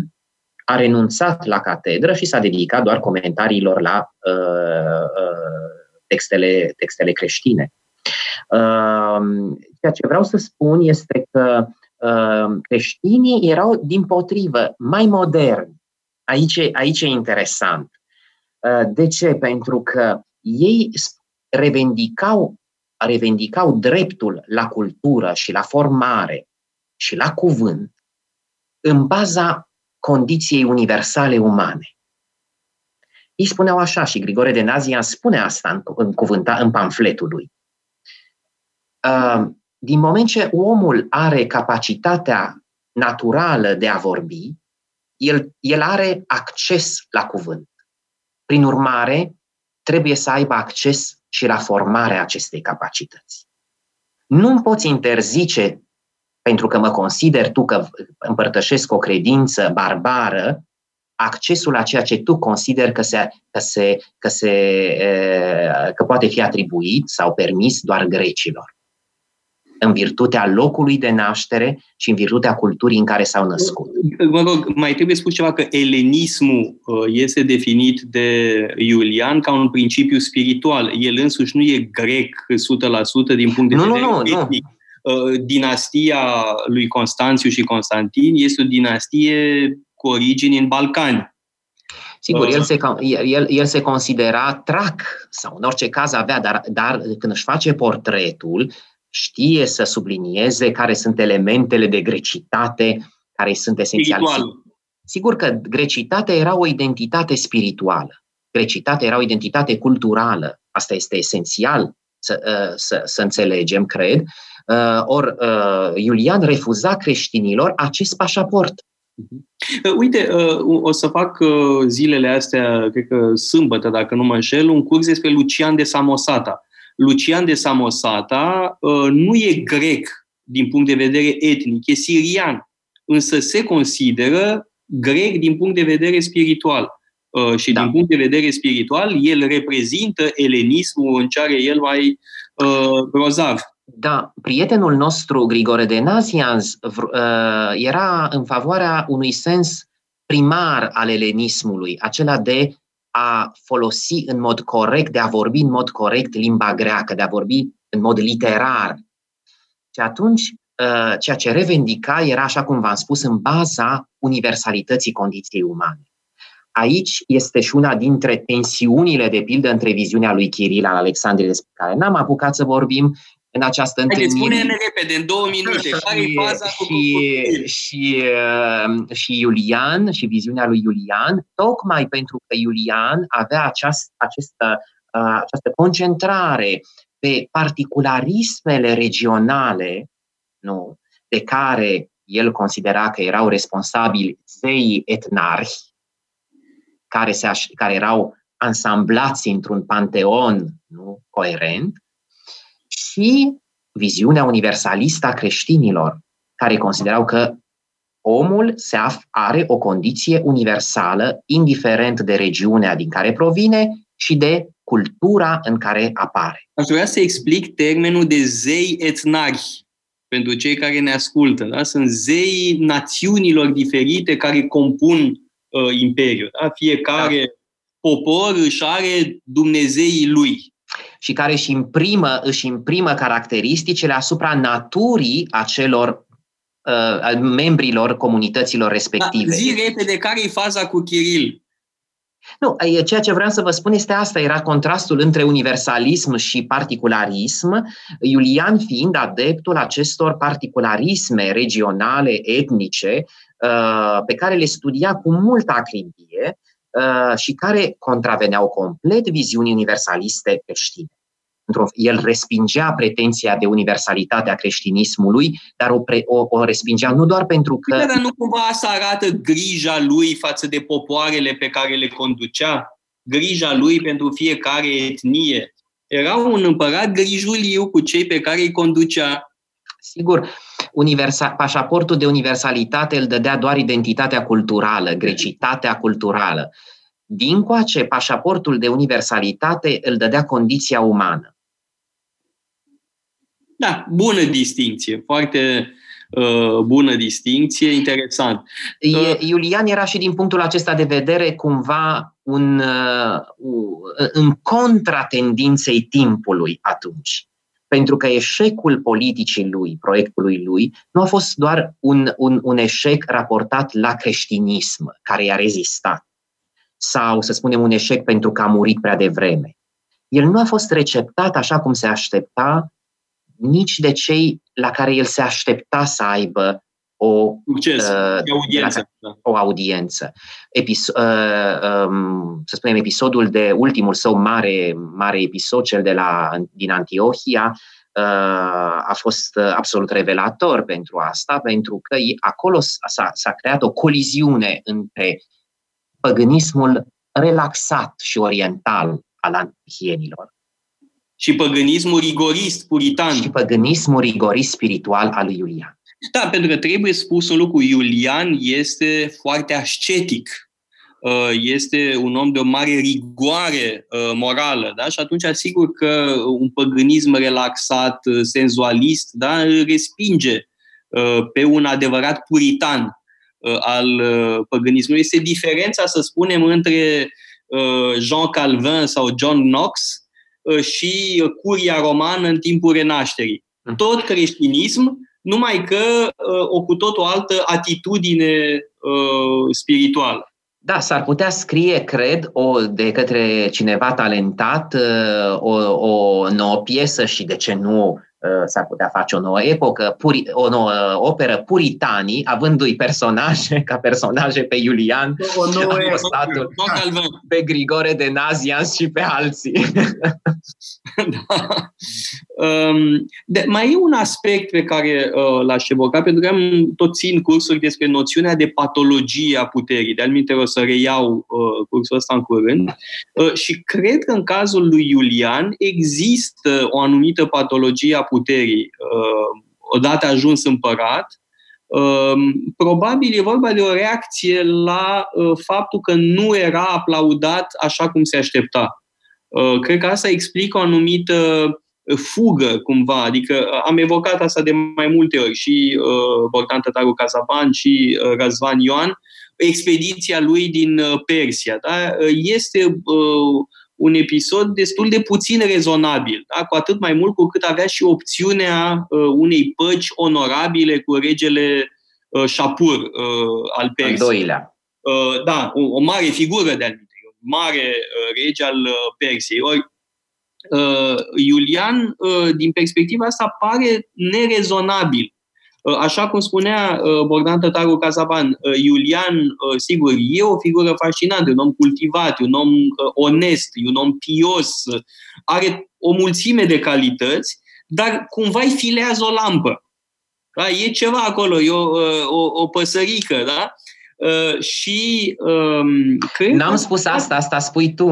a renunțat la catedră și s-a dedicat doar comentariilor la uh, uh, textele, textele creștine. Uh, ceea ce vreau să spun este că uh, creștinii erau, din potrivă, mai moderni. Aici, aici e interesant. Uh, de ce? Pentru că ei revendicau, revendicau dreptul la cultură și la formare și la cuvânt în baza condiției universale umane. Ei spuneau așa și Grigore de Nazian spune asta în, în, cuvânta, în pamfletul lui. Uh, din moment ce omul are capacitatea naturală de a vorbi, el, el are acces la cuvânt. Prin urmare, trebuie să aibă acces și la formarea acestei capacități. Nu poți interzice, pentru că mă consider tu că împărtășesc o credință barbară, accesul la ceea ce tu consider că, se, că, se, că, se, că poate fi atribuit sau permis doar grecilor în virtutea locului de naștere și în virtutea culturii în care s-au născut. Mă rog, mai trebuie spus ceva că elenismul uh, este definit de Iulian ca un principiu spiritual. El însuși nu e grec 100% din punct de nu, vedere nu, nu, etnic. Uh, dinastia lui Constanțiu și Constantin este o dinastie cu origini în Balcani. Sigur, el se, el, el se considera trac sau în orice caz avea, dar, dar când își face portretul, știe să sublinieze care sunt elementele de grecitate care sunt esențiale. Spiritual. Sigur că grecitatea era o identitate spirituală. Grecitatea era o identitate culturală. Asta este esențial să, ă, să, să înțelegem, cred. Ă, Or, ă, Iulian refuza creștinilor acest pașaport. Uite, o să fac zilele astea, cred că sâmbătă, dacă nu mă înșel, un curs despre Lucian de Samosata Lucian de Samosata uh, nu e grec din punct de vedere etnic, e sirian, însă se consideră grec din punct de vedere spiritual. Uh, și da. din punct de vedere spiritual, el reprezintă elenismul în ce are el mai uh, grozav. Da, prietenul nostru, Grigore de Nazianz, era în favoarea unui sens primar al elenismului, acela de a folosi în mod corect, de a vorbi în mod corect limba greacă, de a vorbi în mod literar. Și atunci, ă, ceea ce revendica era, așa cum v-am spus, în baza universalității condiției umane. Aici este și una dintre tensiunile, de pildă, între viziunea lui Chiril al Alexandriei, despre care n-am apucat să vorbim, în această Haideți, întâlnire. spune repede, în două minute, care e faza cu și, și, uh, și Iulian, și viziunea lui Iulian, tocmai pentru că Iulian avea această, această, uh, această concentrare pe particularismele regionale, nu, de care el considera că erau responsabili zei etnarhi, care, se, care erau ansamblați într-un panteon nu, coerent, și viziunea universalistă a creștinilor, care considerau că omul se are o condiție universală, indiferent de regiunea din care provine și de cultura în care apare. Aș vrea să explic termenul de zei etnari pentru cei care ne ascultă. Da? Sunt zei națiunilor diferite care compun uh, imperiul. Da? Fiecare da. popor își are Dumnezeii lui și care își imprimă, își imprimă caracteristicile asupra naturii acelor uh, membrilor comunităților respective. Da, zi repede, care e faza cu Chiril? Nu, ceea ce vreau să vă spun este asta, era contrastul între universalism și particularism, Iulian fiind adeptul acestor particularisme regionale, etnice, uh, pe care le studia cu multă acribie Uh, și care contraveneau complet viziunii universaliste creștine. El respingea pretenția de universalitate a creștinismului, dar o, pre, o, o respingea nu doar pentru că... Dar nu cumva să arată grija lui față de popoarele pe care le conducea? Grija lui pentru fiecare etnie. Era un împărat grijuliu cu cei pe care îi conducea. Sigur, universa- pașaportul de universalitate îl dădea doar identitatea culturală, grecitatea culturală. Dincoace, pașaportul de universalitate îl dădea condiția umană. Da, bună distinție, foarte uh, bună distinție, interesant. Uh, Iulian era și din punctul acesta de vedere cumva un, uh, în contra tendinței timpului atunci. Pentru că eșecul politicii lui, proiectului lui, nu a fost doar un, un, un eșec raportat la creștinism, care i-a rezistat, sau, să spunem, un eșec pentru că a murit prea devreme. El nu a fost receptat așa cum se aștepta nici de cei la care el se aștepta să aibă o, Succes, uh, audiență. La, o audiență. Epis- uh, um, să spunem, episodul de ultimul său mare, mare episod, cel de la, din Antiohia, uh, a fost uh, absolut revelator pentru asta, pentru că acolo s-a, s-a creat o coliziune între păgânismul relaxat și oriental al antiohienilor și păgânismul rigorist, puritan. Și păgânismul rigorist spiritual al lui Iulian. Da, pentru că trebuie spus un lucru. Iulian este foarte ascetic. Uh, este un om de o mare rigoare uh, morală, da? Și atunci, asigur că un păgânism relaxat, uh, senzualist, da, respinge pe un adevărat puritan al păgânismului. Este diferența, să spunem, între Jean Calvin sau John Knox Uh, și curia romană în timpul renașterii. Mm. Tot creștinism, numai că uh, o cu tot o altă atitudine uh, spirituală. Da, s-ar putea scrie, cred, o, de către cineva talentat, o, o nouă piesă și, de ce nu, Uh, s-ar putea face o nouă epocă, puri, o nouă operă puritanii, avându-i personaje, <laughs> ca personaje pe Iulian, o nouă apostatul, pe Grigore de Nazians și pe alții. <laughs> da. um, de, mai e un aspect pe care uh, l-aș evoca, pentru că am tot țin cursuri despre noțiunea de patologie a puterii. De alminte o să reiau uh, cursul ăsta în curând. Uh, și cred că în cazul lui Iulian există o anumită patologie a puterii, uh, odată ajuns împărat, um, probabil e vorba de o reacție la uh, faptul că nu era aplaudat așa cum se aștepta. Uh, cred că asta explică o anumită fugă, cumva. Adică am evocat asta de mai multe ori și Bogdan Tătaru Cazaban și Razvan Ioan, expediția lui din Persia. Da? Este un episod destul de puțin rezonabil, da? cu atât mai mult cu cât avea și opțiunea uh, unei păci onorabile cu regele uh, Shapur uh, al Persiei. Al doilea. Uh, da, o, o mare figură de-al un mare uh, rege al uh, Persiei. Ori, uh, Iulian, uh, din perspectiva asta, pare nerezonabil Uh, așa cum spunea uh, Bogdan Tătaru Casaban, uh, Iulian, sigur, e o figură fascinantă, un om cultivat, un om onest, un om pios, are o mulțime de calități, dar cumva îi filează o lampă. Da? E ceva acolo, e o, o, o păsărică, da? Uh, și um, cred N-am spus asta, asta spui tu. <laughs>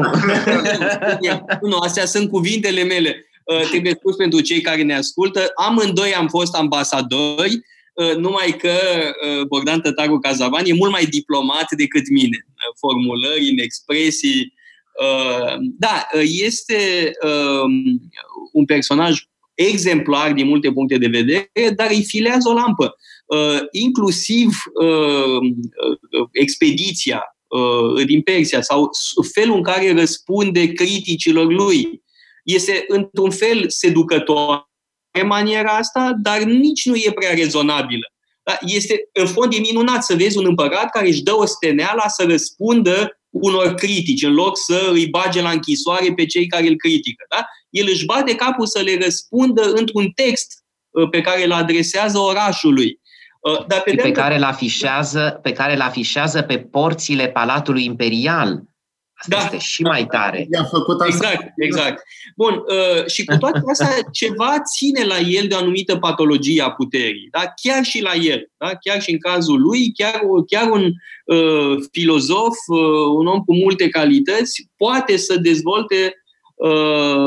nu, astea sunt cuvintele mele. Uh, trebuie spus pentru cei care ne ascultă, amândoi am fost ambasadori, uh, numai că uh, Bogdan Tătaru Cazavan e mult mai diplomat decât mine. Formulări, în expresii. Da, este um, un personaj exemplar din multe puncte de vedere, dar îi filează o lampă. Inclusiv expediția din Persia sau felul în care răspunde criticilor lui este într-un fel seducătoare maniera asta, dar nici nu e prea rezonabilă. Da? Este, în fond, e minunat să vezi un împărat care își dă o steneala să răspundă unor critici, în loc să îi bage la închisoare pe cei care îl critică. Da? El își bate capul să le răspundă într-un text uh, pe care îl adresează orașului. Uh, dar pe, pe care îl afișează, pe care îl afișează pe porțile Palatului Imperial Asta da. este și mai tare. I-a făcut asta. Exact, exact. Bun, uh, și cu toate astea, ceva ține la el de o anumită patologie a puterii. Da? Chiar și la el. Da? Chiar și în cazul lui, chiar, chiar un uh, filozof, uh, un om cu multe calități, poate să dezvolte uh,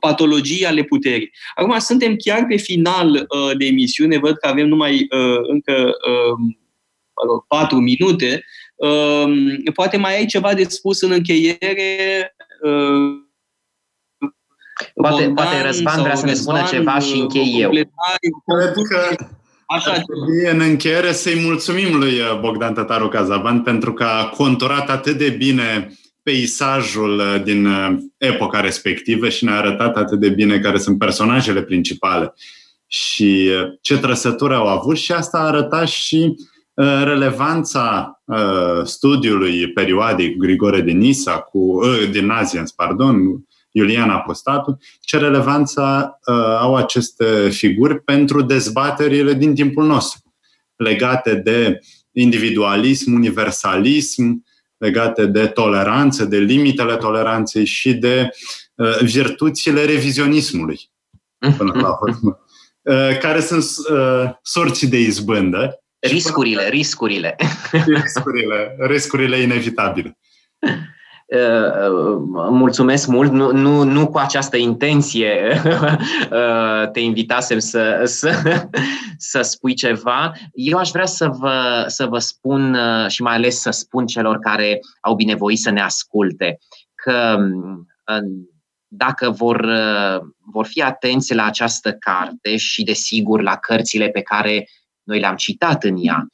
patologii ale puterii. Acum, suntem chiar pe final uh, de emisiune, văd că avem numai uh, încă uh, patru minute. Ehm, poate mai ai ceva de spus în încheiere? Ehm, Poate, Bogdan poate Răzvan vrea să ne spună ceva și închei eu. Cred că Așa. Trebuie în încheiere să-i mulțumim lui Bogdan Tătaru Cazaban pentru că a conturat atât de bine peisajul uh, din uh, epoca respectivă și ne-a arătat atât de bine care sunt personajele principale și uh, ce trăsături au avut și asta a arătat și relevanța studiului periodic Grigore de Nisa cu, din Nazians, pardon, Iulian Apostatu, ce relevanță au aceste figuri pentru dezbaterile din timpul nostru legate de individualism, universalism, legate de toleranță, de limitele toleranței și de uh, virtuțile revizionismului, <laughs> până la urmă, uh, care sunt uh, sorții de izbândă. Riscurile, riscurile. <laughs> Riscurile, riscurile inevitabile. Uh, <laughs> mulțumesc mult, nu, nu, nu cu această intenție uh, <laughs> te invitasem să, să, să spui ceva. Eu aș vrea să vă, să vă spun uh, și mai ales să spun celor care au binevoit să ne asculte că dacă vor, vor fi atenți la această carte și, desigur, la cărțile pe care noi le-am citat în ea,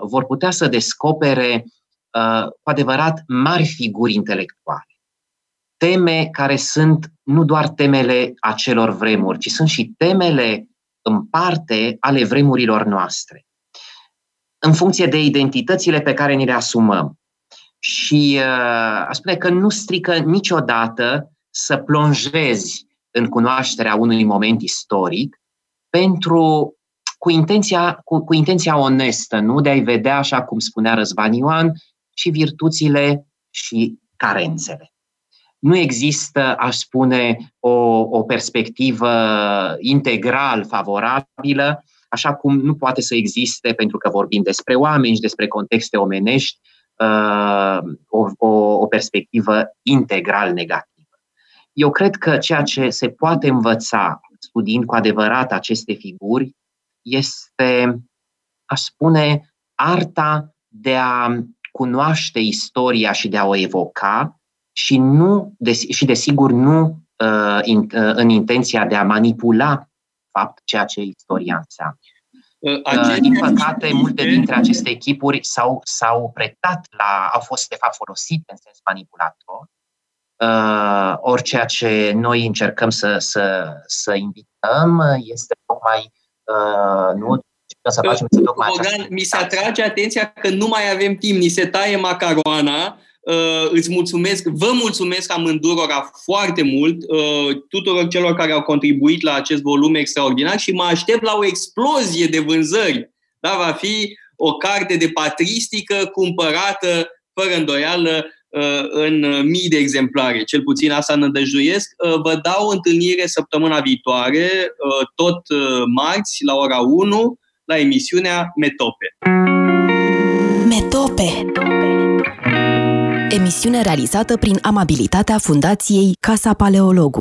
vor putea să descopere Uh, cu adevărat mari figuri intelectuale. Teme care sunt nu doar temele acelor vremuri, ci sunt și temele în parte ale vremurilor noastre. În funcție de identitățile pe care ni le asumăm. Și uh, aș spune că nu strică niciodată să plonjezi în cunoașterea unui moment istoric pentru cu intenția, cu, cu intenția onestă, nu de a-i vedea, așa cum spunea Răzvan Ioan, și virtuțile și carențele. Nu există, aș spune, o, o perspectivă integral favorabilă, așa cum nu poate să existe, pentru că vorbim despre oameni și despre contexte omenești, uh, o, o, o perspectivă integral negativă. Eu cred că ceea ce se poate învăța studiind cu adevărat aceste figuri este, aș spune, arta de a cunoaște istoria și de a o evoca și, nu, de, și desigur nu uh, in, uh, în intenția de a manipula fapt ceea ce istoria înseamnă. Uh, uh din păcate, multe dintre aceste echipuri s-au, s-au pretat la, au fost de fapt folosite în sens manipulator. Uh, ori ceea ce noi încercăm să, să, să invităm este tocmai uh, nu să facem tocmai Bogdan, mi se atrage atenția că nu mai avem timp, ni se taie macaroana. Uh, îți mulțumesc, vă mulțumesc amândurora foarte mult, uh, tuturor celor care au contribuit la acest volum extraordinar și mă aștept la o explozie de vânzări. Da, va fi o carte de patristică cumpărată fără îndoială uh, în mii de exemplare. Cel puțin asta nădăjduiesc. Uh, vă dau întâlnire săptămâna viitoare, uh, tot marți, la ora 1 la emisiunea Metope. Metope. Emisiune realizată prin amabilitatea Fundației Casa Paleologu.